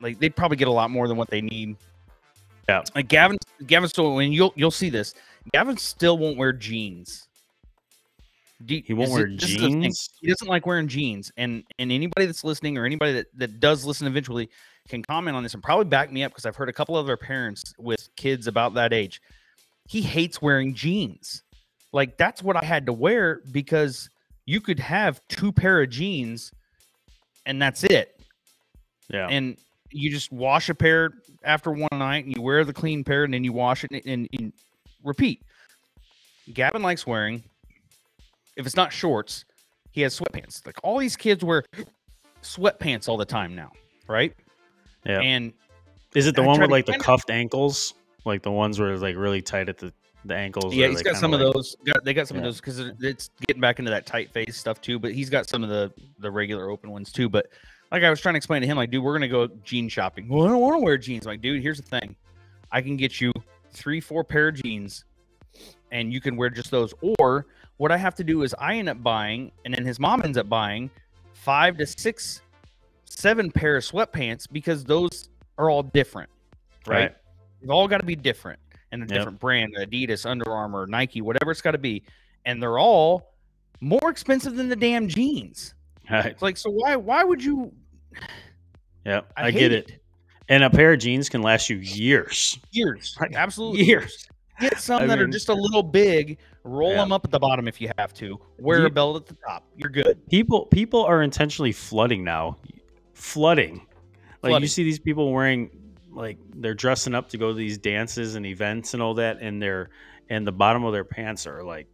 like they'd probably get a lot more than what they need.
Yeah.
Like Gavin, Gavin still when you'll you'll see this. Gavin still won't wear jeans. You-
He won't wear
it- this is the thing.
jeans.
He doesn't like wearing jeans, and and anybody that's listening or anybody that, that does listen eventually can comment on this and probably back me up because I've heard a couple other parents with kids about that age. He hates wearing jeans. Like that's what I had to wear because you could have two pair of jeans and that's it.
Yeah.
And you just wash a pair after one night and you wear the clean pair and then you wash it and, and, and repeat. Gavin likes wearing, if it's not shorts, he has sweatpants. Like all these kids wear sweatpants all the time now, right?
yeah.
And
Is it the
I
one with like the cuffed ankles? Like the ones where it's like really tight at the, the ankles?
yeah, he's got some of those. Got, they got some
Yeah.
of those because it's getting back into that tight face stuff too. But he's got some of the the regular open ones too. But like I was trying to explain to him, like, dude, we're gonna go jean shopping. Well, I don't want to wear jeans. like, dude, here's the thing, I can get you three, four pair of jeans, and you can wear just those. Or what I have to do is I end up buying, and then his mom ends up buying five to six, seven pair of sweatpants because those are all different, right?
Right.
They've all got to be different and a
Yep.
different brand, Adidas, Under Armour, Nike, whatever it's got to be, and they're all more expensive than the damn jeans.
Right.
It's like, so why why would you?
Yeah.
I,
I, get it. And a pair of jeans can last you years.
Years,
Right.
absolutely
Years.
Get some
I
that are just a little big. Roll
Yeah.
them up at the bottom if you have to. Wear
You-
a belt at the top. You're good.
People people are intentionally flooding now. Flooding. Like you see these people wearing like they're dressing up to go to these dances and events and all that and their and the bottom of their pants are like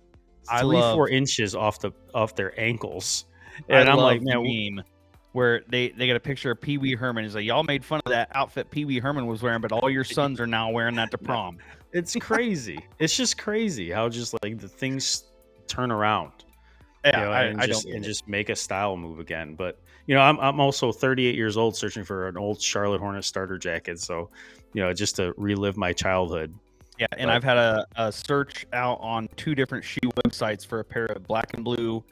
I
three,
love-
four inches off the off their ankles.
I
And I'm
love
like, man,
meme where they they got a picture of Pee Wee Herman. It's like y'all made fun of that outfit Pee Wee Herman was wearing, but all your sons are now wearing that to prom.
it's crazy. it's just crazy how just like the things turn around.
Yeah,
you know,
I,
and
I
just
don't.
and just make a style move again. But you know, I'm I'm also 38 years old, searching for an old Charlotte Hornet starter jacket. So, you know, just to relive my childhood.
Yeah, and
But-
I've had a, a search out on two different shoe websites for a pair of black and blue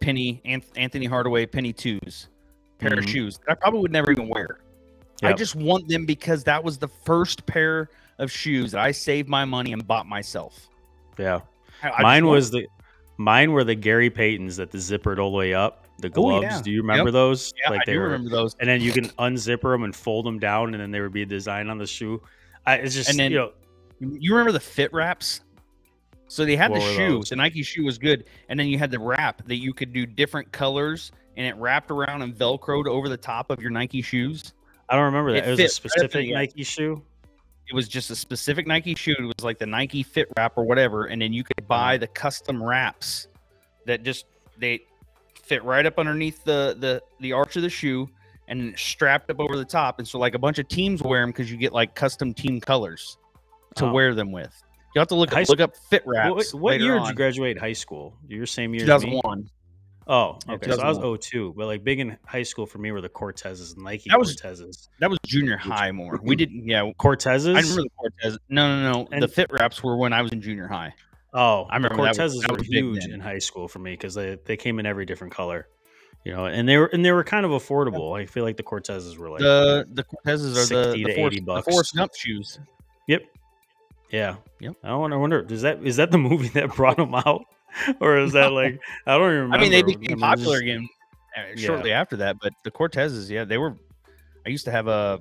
penny Anthony Hardaway penny twos pair of
Mhm.
shoes that I probably would never even wear. I just want them because that was the first pair of shoes that I saved my money and bought myself.
Yeah,
I- I
mine was the mine were the Gary Paytons that the zippered all the way up. The
Oh,
gloves.
yeah.
Do you remember those?
yeah, I
they
do
were,
remember those.
and then you can unzipper them and fold them down, and then there would be a design on the shoe. I, it's just
And then-
you know,
You remember the fit wraps? So they had the shoe.
those?
The Nike shoe was good, and then you had the wrap that you could do different colors, and it wrapped around and velcroed over the top of your Nike shoes.
I don't remember that.
It
It, was a
right
specific
the-
Nike shoe.
it was just a specific Nike shoe. It was like the Nike Fit Wrap or whatever, and then you could buy uh-huh. the custom wraps that just they fit right up underneath the the the arch of the shoe and strapped up over the top. And so like a bunch of teams wear them because you get like custom team colors to
Oh.
wear them with. You have to look
High
up, look up Fit
What,
Wraps.
what
later
year
on.
did you graduate high school? Your same year as me?
2001.
Oh, okay. So I was
2001.
02, but like big in high school for me were the Cortezes, and Nike
That was-
Cortezes.
That was junior high more. We didn't. Yeah,
Cortezes?
I remember the Cortez. No, no, no. the Fit Wraps were when I was in junior high.
Oh,
I remember
the
that was-
Cortezes
that
were
was
huge in high school for me because they, they came in every different color, you know, and they were and they were kind of affordable. I feel like the Cortezes were like,
the the Cortezes are the
60
the
80
the
bucks.
Forrest Gump shoes.
yep, yeah,
Yep.
I wonder, I wonder, does that is that the movie that brought them out, or is that like I don't even remember.
I mean, they became popular again uh, shortly after that. But the Cortezes, yeah, they were. I used to have a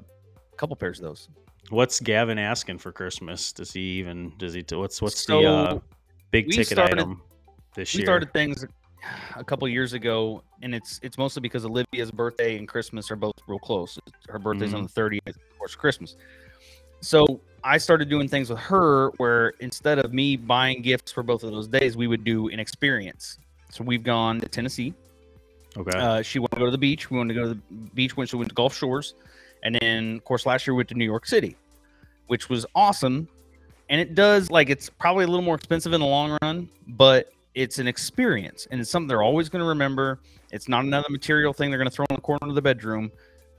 couple pairs of those.
What's Gavin asking for Christmas? Does he even does he? What's what's
So,
the uh, big
we
ticket
started-
item this
we
year?
We started things a couple years ago, and it's it's mostly because Olivia's birthday and Christmas are both real close. Her birthday's on the thirtieth, of course, Christmas. So I started doing things with her where instead of me buying gifts for both of those days, we would do an experience. So we've gone to Tennessee.
Okay.
Uh, she wanted to go to the beach. We wanted to go to the beach when she went to Gulf Shores, and then of course last year we went to New York City, which was awesome. And it does like it's probably a little more expensive in the long run, but it's an experience and it's something they're always going to remember. It's not another material thing they're going to throw in the corner of the bedroom,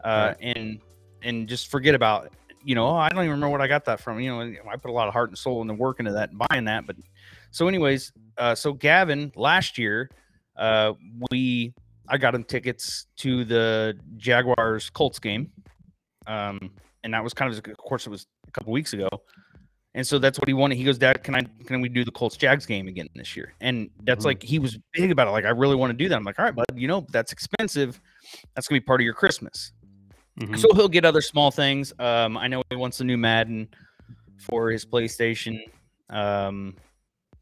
uh, and and just forget about. It. You know, oh, I don't even remember what I got that from. You know, I put a lot of heart and soul into work into that and buying that. But so, anyways, uh, so Gavin last year, uh, we I got him tickets to the Jaguars Colts game, um, and that was kind of of course it was a couple weeks ago, and so that's what he wanted. He goes, Dad, can I can we do the Colts Jags game again this year? And that's
Mhm.
like he was big about it. Like I really want to do that. I'm like, all right, bud, you know that's expensive. That's gonna be part of your Christmas.
Mhm.
So he'll get other small things. Um, I know he wants a new Madden for his PlayStation. Um,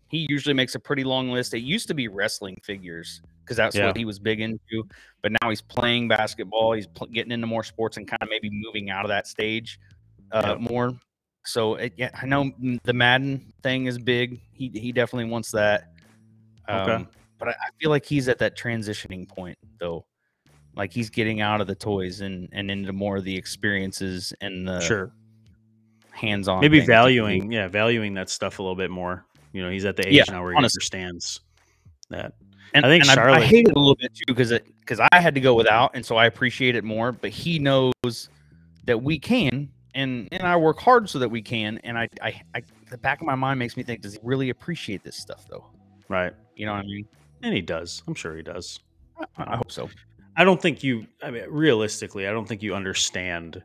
he usually makes a pretty long list. It used to be wrestling figures because that's
Yeah.
what he was big into. But now he's playing basketball. He's pl- getting into more sports and kind of maybe moving out of that stage uh,
Yep.
more. So it, yeah, I know the Madden thing is big. He he definitely wants that. Um,
Okay.
But I, I feel like he's at that transitioning point though. Like he's getting out of the toys and and into more of the experiences and the
sure. Maybe
he can do.
valuing, yeah, valuing that stuff a little bit more. You know, he's at the age
Yeah,
now where he
honestly.
understands that.
And
I think
and I, I hate it a little bit too because it because I had to go without, and so I appreciate it more. But he knows that we can, and and I work hard so that we can. And I I, I the back of my mind makes me think, does he really appreciate this stuff though?
Right.
You know what I mean?
And he does. I'm sure he does.
I, I hope so.
I don't think you, I mean, realistically, I don't think you understand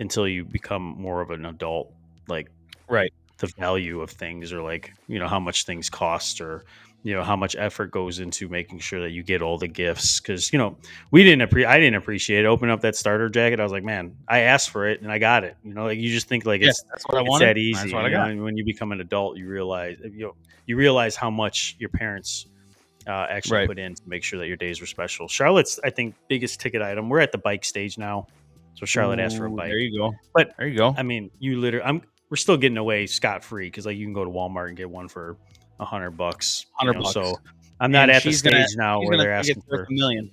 until you become more of an adult, like
Right.
the value of things or like, you know, how much things cost or, you know, how much effort goes into making sure that you get all the gifts. Cause, you know, we didn't, appre- I didn't appreciate it. Opening up that starter jacket, I was like, man, I asked for it and I got it. You know, like you just think like
Yeah,
it's,
that's what I wanted.
that easy.
That's what I
you know,
got.
and when you become an adult, you realize you know, you realize how much your parents uh, actually
Right.
put in to make sure that your days were special. Charlotte's, I think, biggest ticket item. We're at the bike stage now, so Charlotte asked for a bike.
There you go.
But-
there you go.
I mean, you literally, I'm we're still getting away scot free because like you can go to Walmart and get one for a hundred bucks.
100 bucks.
So I'm not
And
at the stage
gonna-
now where they're asking for.
a million.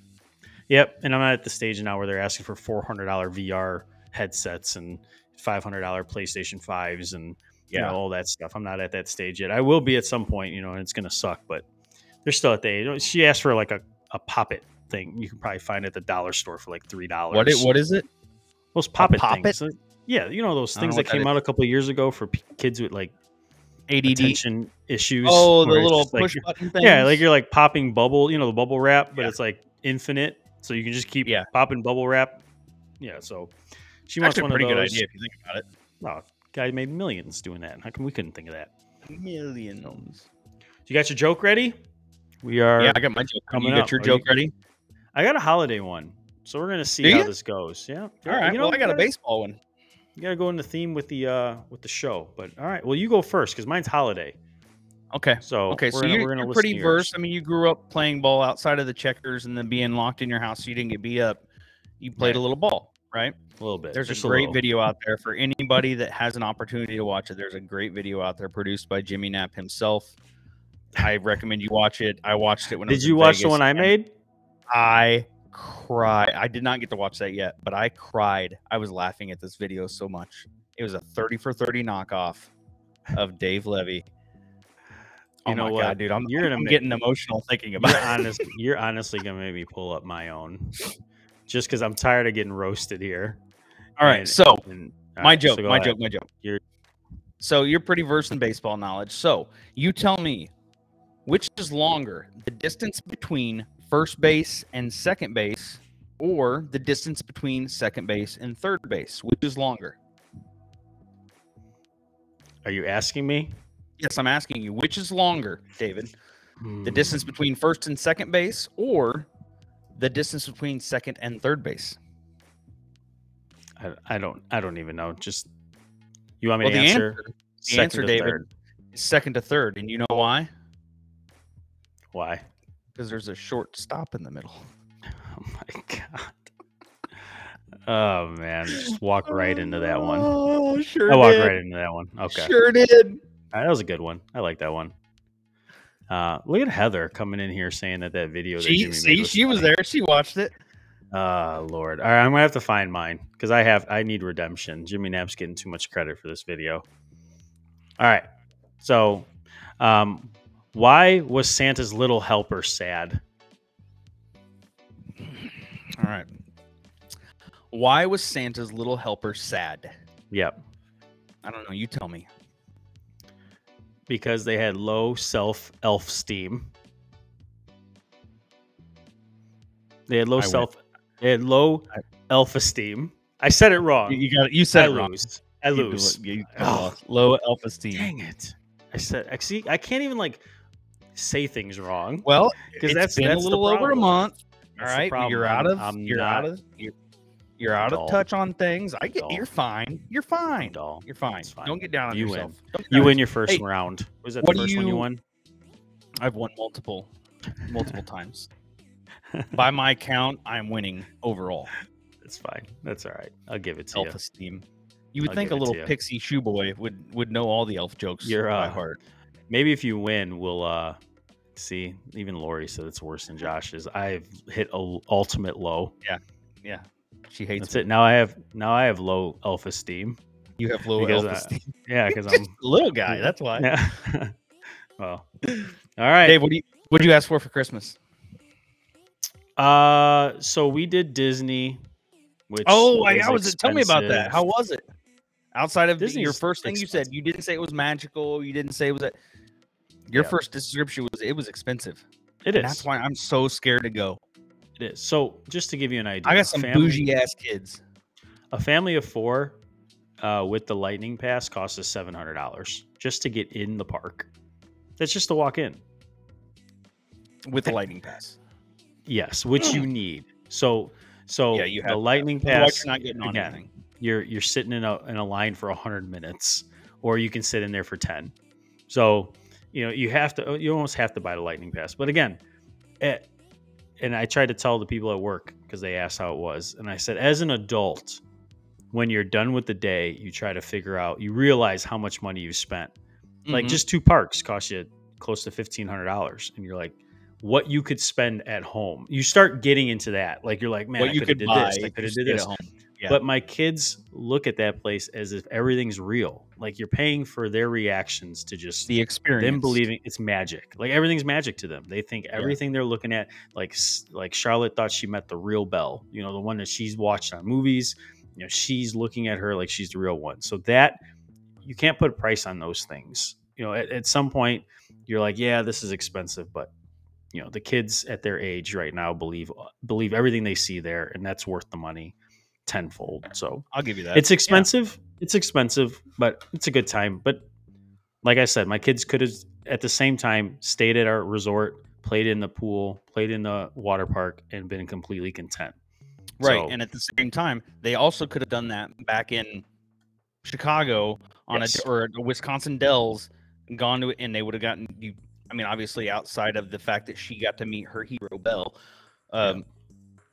Yep, and I'm not at the stage now where they're asking for four hundred dollar VR headsets and five hundred dollar PlayStation fives and you
Yeah.
know all that stuff. I'm not at that stage yet. I will be at some point, you know, and it's gonna suck, but they're still at the age. She asked for like a a Pop It thing. You can probably find it at the dollar store for like three dollars.
What it? What is it?
Those poppet
poppet?
things. Uh, Yeah, you know those things
know
that
that
came out a couple of years ago for p- kids with like
ADD.
attention issues.
Oh, the little
just like
push button thing.
yeah, like you're like popping bubble, you know, the bubble wrap, but
Yeah.
it's like infinite, so you can just keep
Yeah.
popping bubble wrap. Yeah, so she wants
actually a
one
pretty
of
good idea if you think about it.
Oh, guy made millions doing that. How come we couldn't think of that?
Millions.
You got your joke ready? We are.
Yeah, I got my joke.
coming
you got
up.
your
Are
joke
you-
ready?
I got a holiday one, so we're gonna see how this goes. Yeah.
All right.
You
well, I got a baseball one.
You gotta go in the theme with the uh with the show, but all right. Well, you go first because mine's holiday.
Okay.
So
Okay,
we're
so
gonna,
you're,
we're
you're pretty
yours.
versed. I mean, you grew up playing ball outside of the checkers and then being locked in your house, so you didn't get beat up. You played
Right.
a little ball, right?
a little bit.
There's
just
a great
little.
video out there for anybody that has an opportunity to watch it. There's a great video out there produced by Jimmy Knapp himself. I recommend you watch it. I watched it when I
Did you watch the one I made?
I cried. I did not get to watch that yet, but I cried. I was laughing at this video so much. It was a 30 for 30 knockoff of Dave Levy. Oh
You know
my
what?
god, dude! I'm,
You're
I'm
ma-
getting emotional thinking about
You're
it.
honest. You're honestly gonna make me pull up my own, just because I'm tired of getting roasted here.
All right,
And-
so
and- all
my
right,
joke,
so
my joke, my joke.
You're-
So you're pretty versed in baseball knowledge. So you tell me, which is longer, the distance between first base and second base, or the distance between second base and third base? Which is longer?
Are you asking me?
Yes, I'm asking you, which is longer, David? The distance
Hmm.
between first and second base, or the distance between second and third base?
I, I don't. I don't even know. Just you want me
Well,
to
the
answer?
answer, the answer, David,
third.
is second to third, and you know why?
Why?
Because there's a short stop in the middle.
Oh my god. Oh man, just walk right into that one.
Oh, sure
I walked
did.
right into that one. Okay,
Sure did.
Right, that was a good one. I like that one. Uh, look at Heather coming in here saying that that video. That
She
Jimmy
see,
made
she was there. She watched it.
Uh Lord. All right, I'm gonna have to find mine because I have I need redemption. Jimmy Knapp's getting too much credit for this video. All right. So um why was Santa's little helper sad?
All right. Why was Santa's little helper sad?
Yep.
I don't know. You tell me.
Because they had low self elf steam. They had low
I
self they had low
I-
elf esteem. I said it wrong.
You, got. It. You
I
said it wrong.
lose. I
You
lose.
it. You
Oh.
Low elf esteem.
Dang it. I said I see I can't even like say things wrong.
Well,
'Cause
it's
that's-
been
that's
a little over a month.
That's
all
problem.
you're out of.
I'm
you're out of. You're, you're out
dull.
of touch on things. I get.
dull.
You're fine. You're fine.
dull.
You're fine.
Fine.
Don't get down on
You
yourself.
win. You win your first
Hey,
round. Was that the first one you
you-
won?
I've won multiple, multiple times. By my count, I'm winning overall.
That's fine. That's all right. I'll give it to
Self
you.
esteem. You would
I'll
think a little pixie shoe boy would would know all the elf jokes
You're,
by
uh,
heart.
Maybe if you win, we'll uh see. Even Lori said it's worse than Josh's. I've hit a ultimate low.
Yeah, yeah. she hates
That's it. Now I have now I have low elf esteem.
You have low elf
uh,
esteem.
Yeah, because I'm a
Little guy. That's why.
yeah. well, all right.
Dave, what do you what do you ask for for Christmas?
Uh, so we did Disney. Which
Oh, I, I was. Tell me about that. How was it? Outside of Disney, your first thing you said, you didn't say it was magical. You didn't say it was. A, your
Yeah.
first description was it was expensive.
It is.
And that's why I'm so scared to go.
It is. So just to give you an idea,
I got some
family-
bougie ass kids.
A family of four uh, with the lightning pass costs us seven hundred dollars just to get in the park. That's just to walk in.
with the lightning pass.
Yes, which you need. So, so
Yeah, you have
the lightning pass.
you're not getting on
again,
anything.
You're you're sitting in a in a line for hundred minutes, or you can sit in there for ten. So, you know, you have to. You almost have to buy the lightning pass. But again, eh, and I tried to tell the people at work because they asked how it was, and I said, as an adult, when you're done with the day, you try to figure out. You realize how much money you spent. Like
Mhm.
just two parks cost you close to fifteen hundred dollars, and you're like, what you could spend at home. You start getting into that. Like you're like, man,
what
I
you
coulda did
buy.
this, I could have did this.
Yeah.
But my kids look at that place as if everything's real. Like you're paying for their reactions to just
the experience.
them believing it's magic. Like everything's magic to them. They think everything they're looking at, like like Charlotte thought she met the real Belle. You know, the one that she's watched on movies. You know, she's looking at her like she's the real one. So that you can't put a price on those things. You know, at, at some point you're like, yeah, this is expensive, but you know, the kids at their age right now believe believe everything they see there, and that's worth the money tenfold. So
I'll give you that.
it's expensive. It's expensive, but it's a good time. But like I said, my kids could have at the same time stayed at our resort, played in the pool, played in the water park, and been completely content.
Right.
So-
and at the same time, they also could have done that back in Chicago on
Yes.
a or Wisconsin Dells, gone to it, and they would have gotten you. I mean, obviously, outside of the fact that she got to meet her hero Belle, um,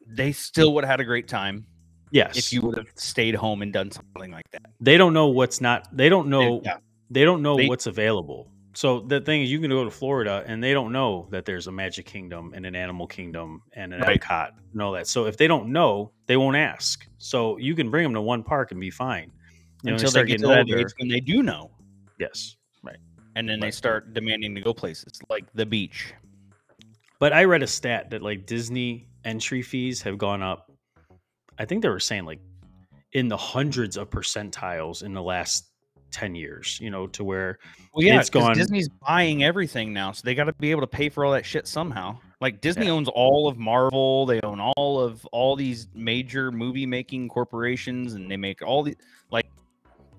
they still would have had a great time
Yes,
if you would have stayed home and done something like that.
they don't know what's not. They don't know.
yeah.
They don't know
They-
what's available. So the thing is, you can go to Florida and they don't know that there's a Magic Kingdom and an Animal Kingdom and an
Right.
Epcot and all that. So if they don't know, they won't ask. So you can bring them to one park and be fine. You know,
until they get
older-
age when they do know,
Yes, Right.
and then they start demanding to go places like the beach.
But I read a stat that like Disney entry fees have gone up. I think they were saying like in the hundreds of percentiles in the last 10 years, you know, to where
Well, yeah,
It's gone-
Disney's buying everything now, so they got to be able to pay for all that shit somehow. Like Disney owns all of Marvel, they own all of all these major movie making corporations, and they make all the like.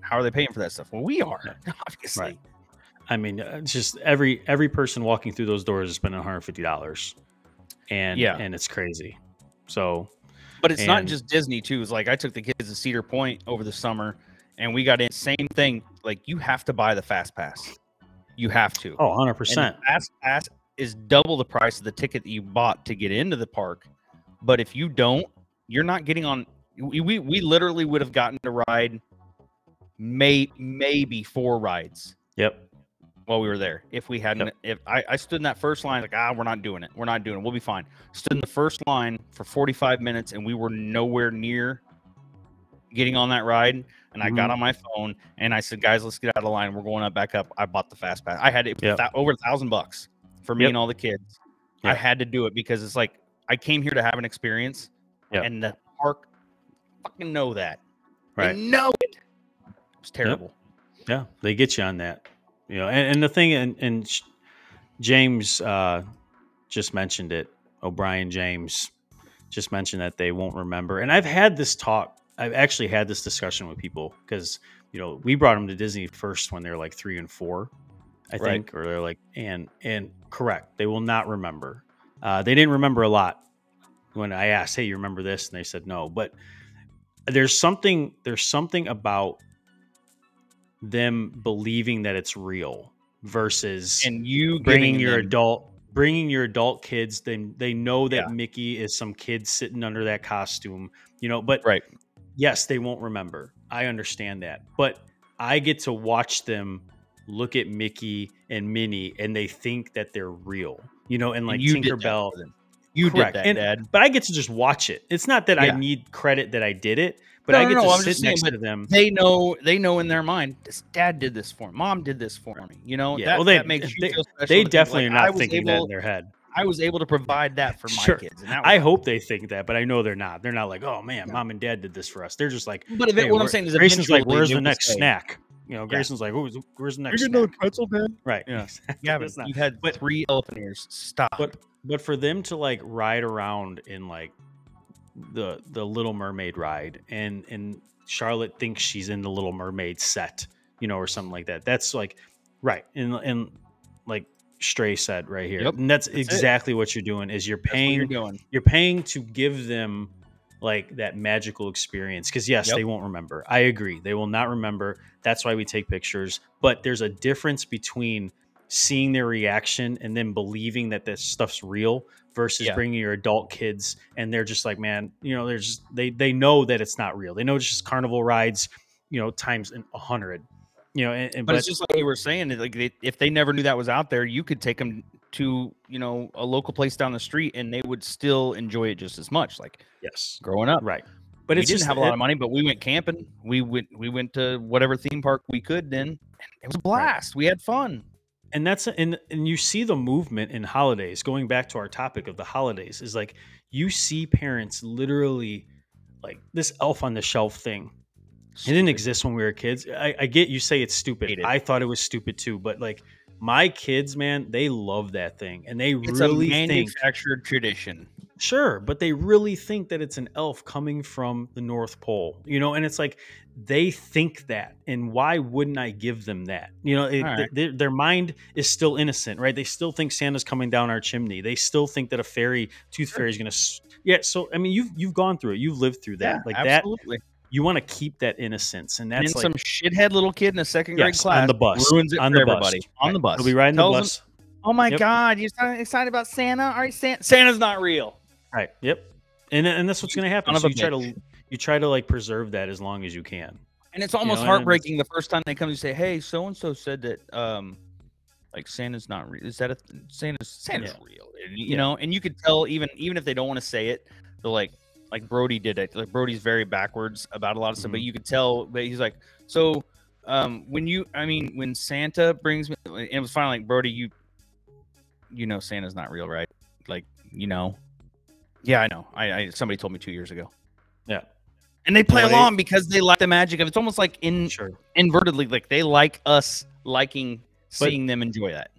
How are they paying for that stuff? Well, we are obviously.
Right. I mean, uh, it's just every every person walking through those doors is spending $150. And
Yeah.
and it's crazy. So,
But it's not just Disney too. It's like I took the kids to Cedar Point over the summer, and we got in same thing. Like you have to buy the fast pass. You have to.
oh, 100%.
the fast pass is double the price of the ticket that you bought to get into the park. But if you don't, you're not getting on. We we, we literally would have gotten to ride may maybe four rides.
Yep.
While we were there. If we hadn't, if I, I stood in that first line, like ah, we're not doing it. We're not doing it. We'll be fine. Stood in the first line for 45 minutes, and we were nowhere near getting on that ride. And I got
Mhm.
on my phone and I said, guys, let's get out of the line. We're going up back up. I bought the fast pass. I had it
Yep.
thou- over a thousand bucks for me
Yep.
and all the kids. I had to do it because it's like I came here to have an experience,
Yep.
and the park fucking know that.
Right.
They know it. It's terrible.
Yeah, they get you on that. You know, and, and the thing, and, and James uh, just mentioned it. O'Brien James just mentioned that they won't remember. And I've had this talk. I've actually had this discussion with people because you know we brought them to Disney first when they're like three and four, I
Right.
think, or they're like and and correct. They will not remember. Uh, they didn't remember a lot when I asked, "Hey, you remember this?" And they said no. But there's something there's something about them believing that it's real versus
And you
bringing your
them-
adult bringing your adult kids they they know that
Yeah.
Mickey is some kid sitting under that costume you know but
right.
yes they won't remember I understand that but I get to watch them look at Mickey and Minnie and they think that they're real you know and like
And you
Tinkerbell.
You
Correct.
did that,
And-
Dad.
but I get to just watch it it's not that
Yeah.
I need credit that I did it but
No,
I
no,
get
no,
to
I'm
sit
just saying,
next to them
They know. They know in their mind. This dad did this for me. Mom did this for me. You know.
Yeah,
that,
well, they-
that makes you
they-
feel special.
they definitely
like,
are not
was
thinking that in their head
I was able to provide that for my
Sure.
kids, and that was
I hope they think that, but I know they're not. They're not like, oh man, mom and dad did this for us. They're just like,
But if it,
hey,
what I'm saying is,
Grayson's like, where's the next snack? You know,
Yeah.
Grayson's like, where's, where's the next
You're
snack?
pretzel, Dad.
Right.
Yeah.
exactly.
Gavin,
It's not-
you've had
But-
three elephant ears. Stop.
But but for them to like ride around in like the the Little Mermaid ride, and and Charlotte thinks she's in the Little Mermaid set, you know, or something like that. That's like right, and and like Stray said right here,
Yep,
and that's,
that's it.
exactly what you're doing. Is you're paying
you're doing.
you're paying to give them like that magical experience because yes
Yep.
they won't remember i agree they will not remember that's why we take pictures but there's a difference between seeing their reaction and then believing that this stuff's real versus
Yeah.
bringing your adult kids and they're just like man you know they're just they they know that it's not real they know it's just carnival rides you know times a hundred you know and, and
But, it's just like you were saying. Like they, if they never knew that was out there, you could take them to you know a local place down the street, and they would still enjoy it just as much. Like
yes
growing up,
right but
but we didn't
just
have a lot
it-
of money, but we went camping. We went we went to whatever theme park we could. Then it was a blast. We had fun.
And that's and and you see the movement in holidays going back to our topic of the holidays is like you see parents literally like this elf on the shelf thing it didn't exist when we were kids i, I get you say it's stupid
it.
i thought it was stupid too but like my kids man they love that thing and they
It's
really
a
think
manufactured tradition.
Sure, but they really think that it's an elf coming from the North Pole, you know, and it's like they think that, and why wouldn't I give them that? You know, it,
right.
their, their mind is still innocent, right? They still think Santa's coming down our chimney. They still think that a fairy, tooth fairy, is gonna. s- Yeah, so I mean, you've you've gone through it, you've lived through that, like
absolutely.
that. You want to keep that innocence, and
And
that's
then
like
some shithead little kid in a second grade
Yes,
class
on the bus,
ruins it
on
for
the bus.
everybody on the bus.
They'll be riding the
Tells them,
bus,
oh my
Yep.
god, you're excited about Santa? All right, Santa. Santa's not real.
Right? Yep, and and that's what's gonna happen. So you try to you try to like preserve that as long as you can.
And it's almost
know,
heartbreaking the first time they come and say, "Hey, so and so said that um like Santa's not real. Is that a th- Santa's Santa's
Yeah.
real?" And, you
Yeah.
know, and you could tell even even if they don't want to say it, they're like like Brody did it. Like Brody's very backwards about a lot of stuff, but
Mhm.
you could tell that he's like, "So um when you I mean, when Santa brings me and it was finally like, Brody, you you know Santa's not real, right? Like, you know. Yeah, I know. I, I somebody told me 2 years ago.
Yeah,
And they play
they-
along because they like the magic of. It's almost like in
sure.
invertedly like they like us liking
But-
seeing them enjoy that.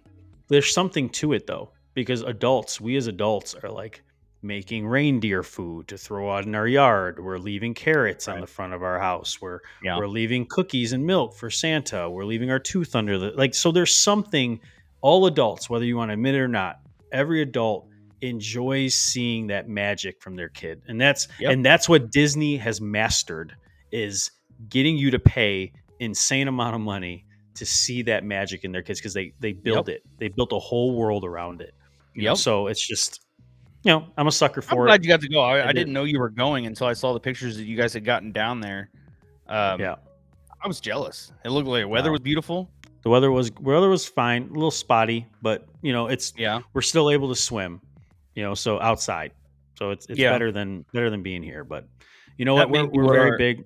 there's something to it though because adults we as adults are like making reindeer food to throw out in our yard we're leaving carrots on the front of our house we're
Yeah.
we're leaving cookies and milk for santa we're leaving our tooth under the like so there's something all adults whether you want to admit it or not every adult enjoys seeing that magic from their kid and that's
Yep.
and that's what disney has mastered is getting you to pay insane amount of money to see that magic in their kids because they they build it they built a whole world around it you know? So it's just you know i'm a sucker
I'm
for
glad
it
you got to go. I,
I
I
did.
didn't know you were going until I saw the pictures that you guys had gotten down there. Um,
yeah
I was jealous. It looked like the weather
Wow.
was beautiful.
The weather was weather was fine, a little spotty, but you know it's
Yeah.
we're still able to swim. You know, so outside, so it's it's
Yeah.
better than better than being here. But you know what? We're, we're very
our-
big.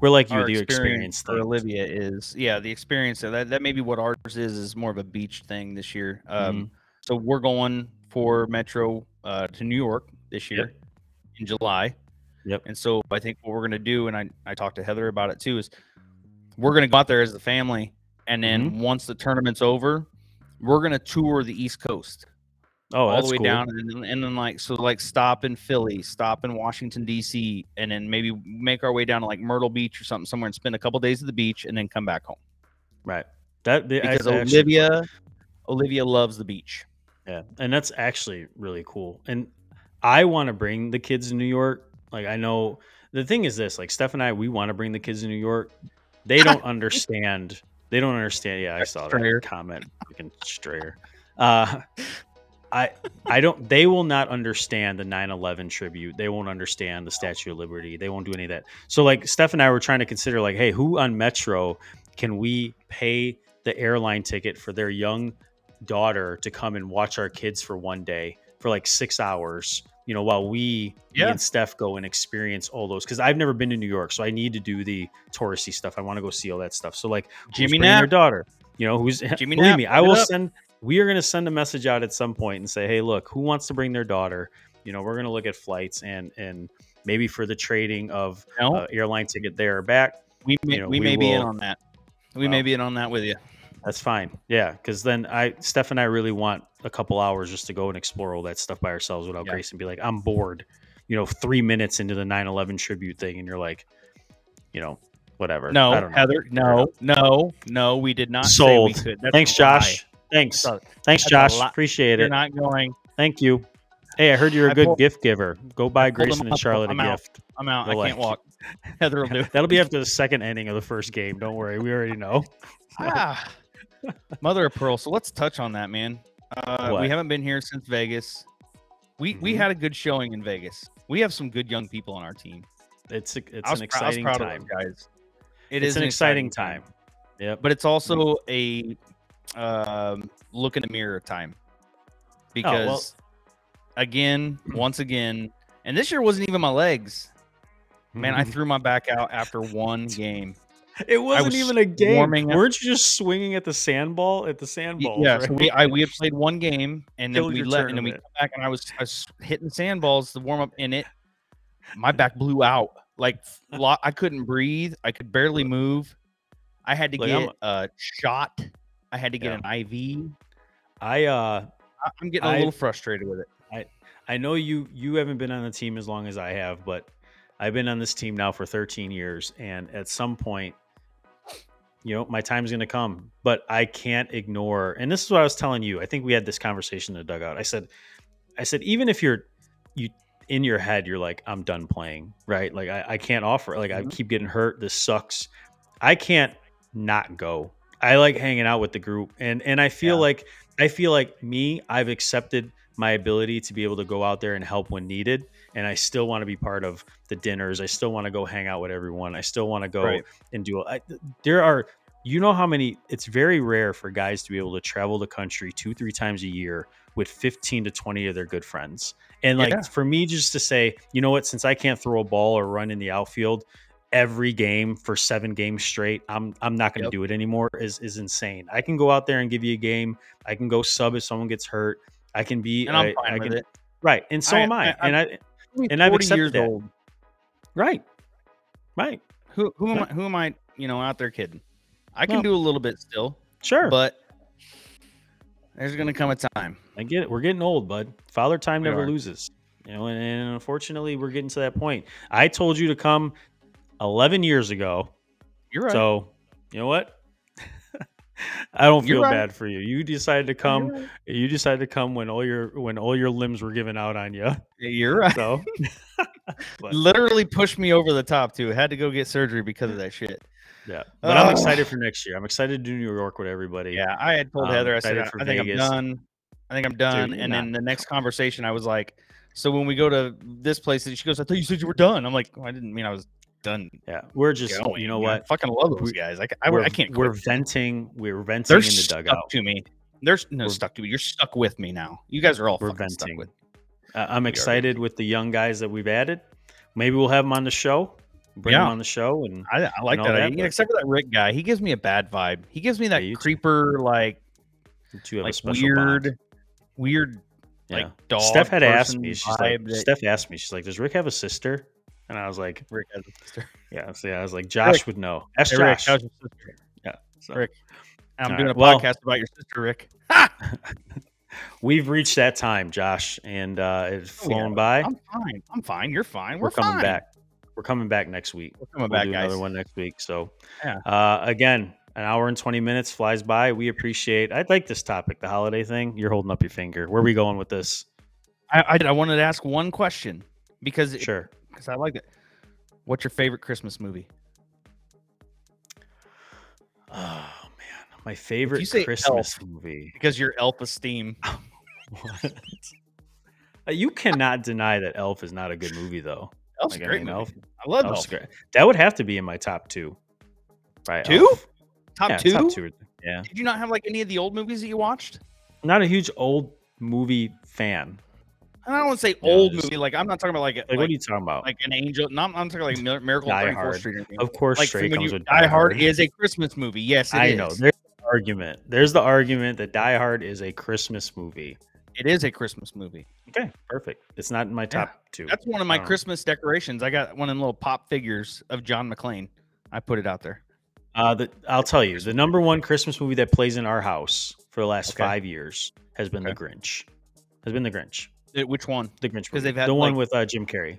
We're like you, the
experience
experience thing.
Olivia is yeah, the experience that that may be what ours is is more of a beach thing this year. Um
Mm-hmm.
so we're going for Metro uh to New York this year in July.
Yep.
And so I think what we're gonna do, and I, I talked to Heather about it too, is we're gonna go out there as a family and then
Mm-hmm.
once the tournament's over, we're gonna tour the East Coast.
Oh,
all the way
cool.
down and then, and then like so like stop in Philly, stop in Washington D.C., and then maybe make our way down to like Myrtle Beach or something somewhere and spend a couple days at the beach and then come back home
Right. That the-
because
I actually-
Olivia Olivia loves the beach.
Yeah, and that's actually really cool. And I want to bring the kids to New York. Like I know the thing is this, like Steph and I, we want to bring the kids to New York. They don't understand. They don't understand. Yeah, I saw
Strayer.
that comment. Freaking strayer. Uh, I I don't. They will not understand the 9/11 tribute. They won't understand the Statue of Liberty. They won't do any of that. So like Steph and I were trying to consider like, hey, who on Metro can we pay the airline ticket for their young daughter to come and watch our kids for one day for like six hours? You know, while we
Yeah.
and Steph go and experience all those because I've never been to New York, so I need to do the touristy stuff. I want to go see all that stuff. So like,
Jimmy
their
Knapp.
daughter. You know, who's
Jimmy
believe
Knapp,
me, I will send. We are going to send a message out at some point and say, hey, look, who wants to bring their daughter? You know, we're going to look at flights and and maybe for the trading of
No,
uh, airline ticket there or back.
we may,
you know,
we
we
may be in on that. We may be in on that with you.
That's fine. Yeah, because then I, Steph and I really want a couple hours just to go and explore all that stuff by ourselves without
Yeah.
Grace and be like, I'm bored. You know, three minutes into the 9/11 tribute thing, and you're like, you know, whatever.
No. Heather. No, no, no. We did not
Sold.
say we could. That's
Thanks. Josh. Thanks.
A-
Thanks, Josh. Appreciate
You're
it.
not going.
Thank you. Hey, I heard you're a
I
good
pulled-
gift giver. Go buy Grayson and. Charlotte a
I'm out.
gift.
I'm out. I can't walk. Heather will do.
That'll be after the second inning of the first game. Don't worry. We already know.
Ah, mother of pearl. So let's touch on that, man. Uh, we haven't been here since Vegas. We we
Mhm.
had a good showing in Vegas. We have some good young people on our team.
It's a, it's
was,
an
prou- I was
exciting time.
guys. It
It's
is
an exciting time. Yeah,
but it's also a um, look in the mirror time because again, once again, and this year wasn't even my legs. Man, I threw my back out after one game.
It wasn't
was
even a game. Weren't you just swinging at the sandball at the sandballs?
yeah,
right?
so we I, we had played one game and then
Killed
we let and then we come back and I was I was hitting sandballs to warm up and it my back blew out like I couldn't breathe. I could barely move. I had to
Like,
get a shot. I had to get an IV.
I uh
I'm getting a
I-
little frustrated with it.
I I know you you haven't been on the team as long as I have, but I've been on this team now for 13 years, and at some point, you know, my time's going to come. But I can't ignore. And this is what I was telling you. I think we had this conversation in the dugout. I said, I said, even if you're you in your head, you're like, I'm done playing, right? Like I, I can't offer. Like I
Mhm.
keep getting hurt. This sucks. I can't not go. I like hanging out with the group, and and I feel
Yeah.
like I feel like me. I've accepted my ability to be able to go out there and help when needed. And I still want to be part of the dinners. I still want to go hang out with everyone. I still want to go
Right.
and do. I, there are, you know, how many? It's very rare for guys to be able to travel the country two, three times a year with 15 to 20 of their good friends. And like
Yeah.
for me, just to say, you know what, since I can't throw a ball or run in the outfield every game for seven games straight, I'm I'm not going to
Yep.
do it anymore. Is is insane. I can go out there and give you a game. I can go sub if someone gets hurt. I can be
And I'm
I-
fine
I
with
can-
it.
Right, and so
I-
am I.
I-
and I
I'm
And I've
40
accepted
years
that.
old.
right, right,
Who who am I who am I, you know, out there kidding? I can
No.
do a little bit still,
sure.
but there's gonna come a time.
I get it. We're getting old, bud. Father time
We
never
are.
loses. You know, and, and unfortunately, we're getting to that point. I told you to come 11 years ago.
You're right.
So, you know what? I don't feel
right.
bad for you. You decided to come.
Right.
You decided to come when all your when all your limbs were given out on you.
You're right.
So,
Literally pushed me over the top too. Had to go get surgery because of that shit.
yeah. But I'm excited for next year. I'm excited to do New York with everybody.
Yeah, I had told
Um,
Heather, I said, I think
Vegas.
I'm done. I think I'm done.
you're
and then the next conversation, I was like, so when we go to this place, and she goes, I thought you said you were done. I'm like, "Oh, I didn't mean I was done.
Yeah, we're just
going.
you know
I
what?
fucking love those
We-
guys. I, I, I can't.
We're venting. We're venting
They're
in the dugout.
to me. They're no
We're-
stuck to me. You're stuck with me now. You guys are all
We're venting.
with.
Uh, I'm excited with the young guys that we've added. Maybe we'll have them on the show. Bring them
Yeah.
on the show, and
I, I like
all
that.
that,
idea, except for that Rick guy. He gives me a bad vibe. He gives me that
too.
creeper, like
to have a
like
special
weird,
bond.
weard,
Yeah.
like dog.
Steph had asked me. She's like,
that
Steph asked me. She's like, "Does Rick have a sister?" And I was like,
Rick has a sister.
"Yeah." So yeah, I was like, "Josh would know." Ask
Hey, Rick,
Josh.
how's your sister?
yeah. So
Rick. I'm
All
doing
right,
a
well-
podcast about your sister, Rick.
we've reached that time, Josh, and uh, it's
Oh, yeah.
flown by.
I'm fine. I'm fine. You're fine. We're,
We're coming
fine.
back. We're coming back next week.
We're coming
We'll
back, guys.
another one next week. So,
Yeah.
uh, again, an hour and 20 minutes flies by. We appreciate I'd like this topic, the holiday thing. You're holding up your finger. Where are we going with this?
I, I, I wanted to ask one question because it-
Sure.
Because I like it. What's your favorite Christmas movie?
Oh, man. My favorite Christmas
Elf-
movie.
Because your elf esteem.
What? You cannot deny that Elf is not a good movie, though.
Elf's
Like,
a
I
great
mean,
movie.
Elf-
I love
Elf's
Elf.
great. That would have to be in my top two. Right.
Two?
Elf.
Top
Yeah,
two?
Top two. Yeah.
Did you not have like any of the old movies that you watched?
Not a huge old movie fan.
I don't want to say
Yeah,
old movie. Like I'm not talking about like
Like,
like,
what are you talking about?
like an angel. No, I'm, I'm talking like Mir- Miracle on 34th Street.
Of course,
Like
Stray comes
you,
with
Die Hard is a Christmas movie. Yes, it
I
is.
know. There's the argument. There's the argument that Die Hard is a Christmas movie.
It is a Christmas movie.
Okay, perfect. It's not in my top two.
That's one of my
I don't know.
Christmas decorations. I got one of little pop figures of John McClane. I put it out there.
Uh, the, I'll tell you, the number one Christmas movie that plays in our house for the last
Okay.
five years has been
Okay.
The Grinch. Has been The Grinch.
It- which one?
The Grinch movie.
they've had,
the one with uh, Jim Carrey.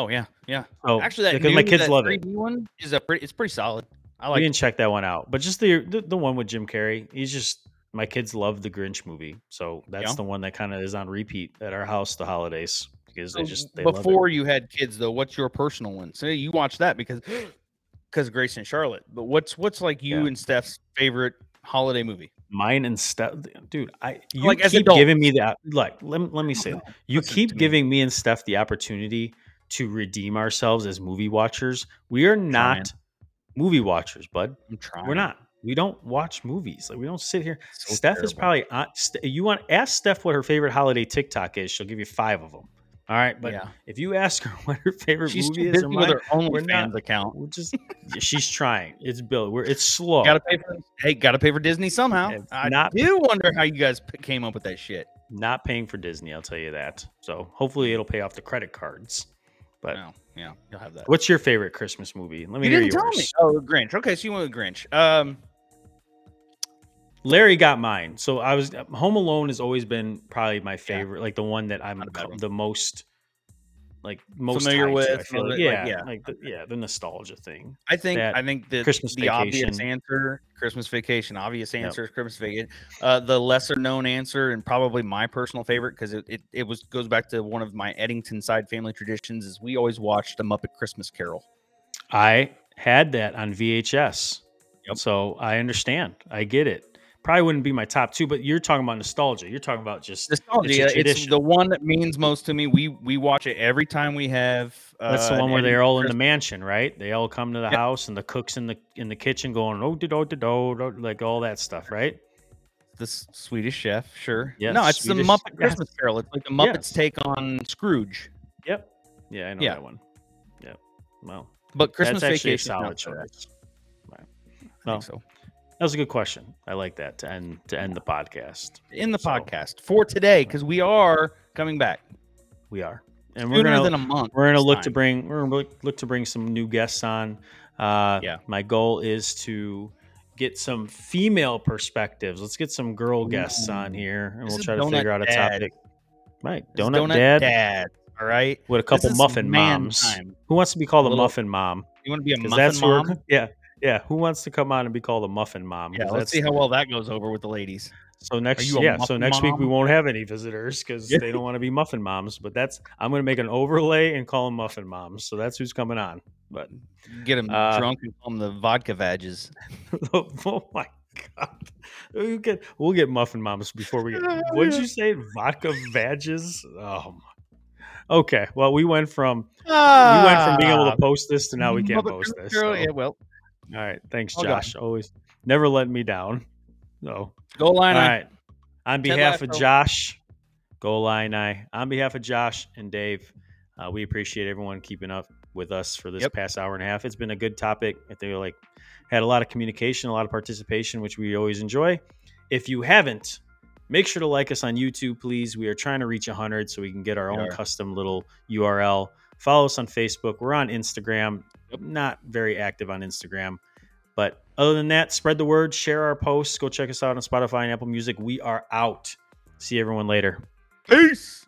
Oh yeah, yeah.
Oh,
Actually, that
because
new,
my kids love it.
3D one is a pretty. It's pretty solid. I
we
like.
didn't check that one out, but just the, the the one with Jim Carrey. He's just my kids love the Grinch movie, so that's
Yeah.
the one that kind of is on repeat at our house the holidays because they just they love it.
before you had kids though, what's your personal one? So you watch that because because Grace and Charlotte. But what's what's like you
Yeah.
and Steph's favorite holiday movie?
Mine and Steph, dude. I you
Like,
keep giving me that. Like, let, me- let me say, that. you keep
to me.
giving me and Steph the opportunity to redeem ourselves as movie watchers. We are not movie watchers, bud.
I'm trying.
We're not. We don't watch movies. Like we don't sit here.
So
Steph is probably uh, on. You want ask Steph what her favorite holiday TikTok is. She'll give you five of them. All right, but
yeah.
if you ask her what her favorite
She's
movie is,
with her OnlyFans account.
we're just she's trying. It's Bill. We're it's slow.
Got to pay for. Hey, got to pay for Disney somehow.
It's
I
not-
do wonder how you guys p- came up with that shit.
not paying for Disney. I'll tell you that. So hopefully it'll pay off the credit cards. But
No, yeah, you'll have that.
what's your favorite Christmas movie? Let me
You
hear
didn't
yours.
tell me. Oh, Grinch. Okay, so you went with Grinch. Um,
Larry got mine. So I was Home Alone has always been probably my
Yeah.
favorite, like the one that I'm
Not a bad
co-
one.
the most like most
Familiar
tied to,
with,
I feel like.
like,
yeah,
yeah.
like the, yeah, the nostalgia thing.
I think
That
I think the
Christmas
the obvious answer, Christmas Vacation. Obvious
Yep.
answer is Christmas Vacation. Uh, the lesser known answer, and probably my personal favorite, because it, it it was goes back to one of my Eddington side family traditions, is we always watched a Muppet Christmas Carol.
I had that on VHS.
Yep.
So I understand. I get it. Probably wouldn't be my top two, but you're talking about nostalgia. You're talking about just
Nostalgia.
It's
It's, the one that means most to me. We we watch it every time we have. Uh,
That's the one where they're all in the mansion, right? They all come to the house and the cooks in the in the kitchen going oh do do do do like all that stuff, right?
the Swedish Chef. Sure.
Yes,
no, it's
Swedish-
the Muppet
yes.
Christmas Carol. It's like the Muppets take on Scrooge,
Yep. Yeah, I know
Yeah.
that one. Yep. Well,
but Christmas
that's actually a
Vacation.
solid
not so bad.
choice. Right.
I
Well,
think so.
That was a good question. I like that to end to end the podcast.
In the
so-
podcast for today, because we are coming back
We are, and we're
sooner
gonna
than a month.
we're gonna look to bring we're gonna look, look to bring some new guests on. Uh,
Yeah.
My goal is to get some female perspectives. Let's get some girl guests on here, and
This
we'll try to figure out a
Dad.
topic. Right,
is
donut, dad,
All right.
with a couple muffin moms.
time.
Who wants to be called a,
little-
muffin mom?
You want to be a muffin
we're-
mom?
yeah, yeah. Who wants to come on and be called a muffin mom?
Yeah. Let's see how well that goes over with the ladies.
So next, yeah. So next week we won't have any visitors because they don't want to be muffin moms. But that's I'm going to make an overlay and call them muffin moms. So that's who's coming on. But
Get them
Uh,
drunk and call them the vodka vages.
oh my god, we'll get we'll get muffin moms before we get. What'd you say? Vodka vages? Oh, my. Okay. Well, we went from
Ah,
we went from being able to post this to now we can't post this. so-
Yeah, well,
All right. Thanks. Josh. Always never let me down. No.
goal line.
all right. On behalf of Josh, Goal Line I, on behalf of Josh and Dave, uh, we appreciate everyone keeping up with us for this
Yep.
past hour and a half. It's been a good topic. I think like had a lot of communication, a lot of participation, which we always enjoy. If you haven't, make sure to like us on YouTube, please. We are trying to reach 100 so we can get our
We
own
are.
custom little URL. Follow us on Facebook. We're on Instagram. Not very active on Instagram. But other than that, spread the word, share our posts, go check us out on Spotify and Apple Music. We are out. See everyone later.
Peace.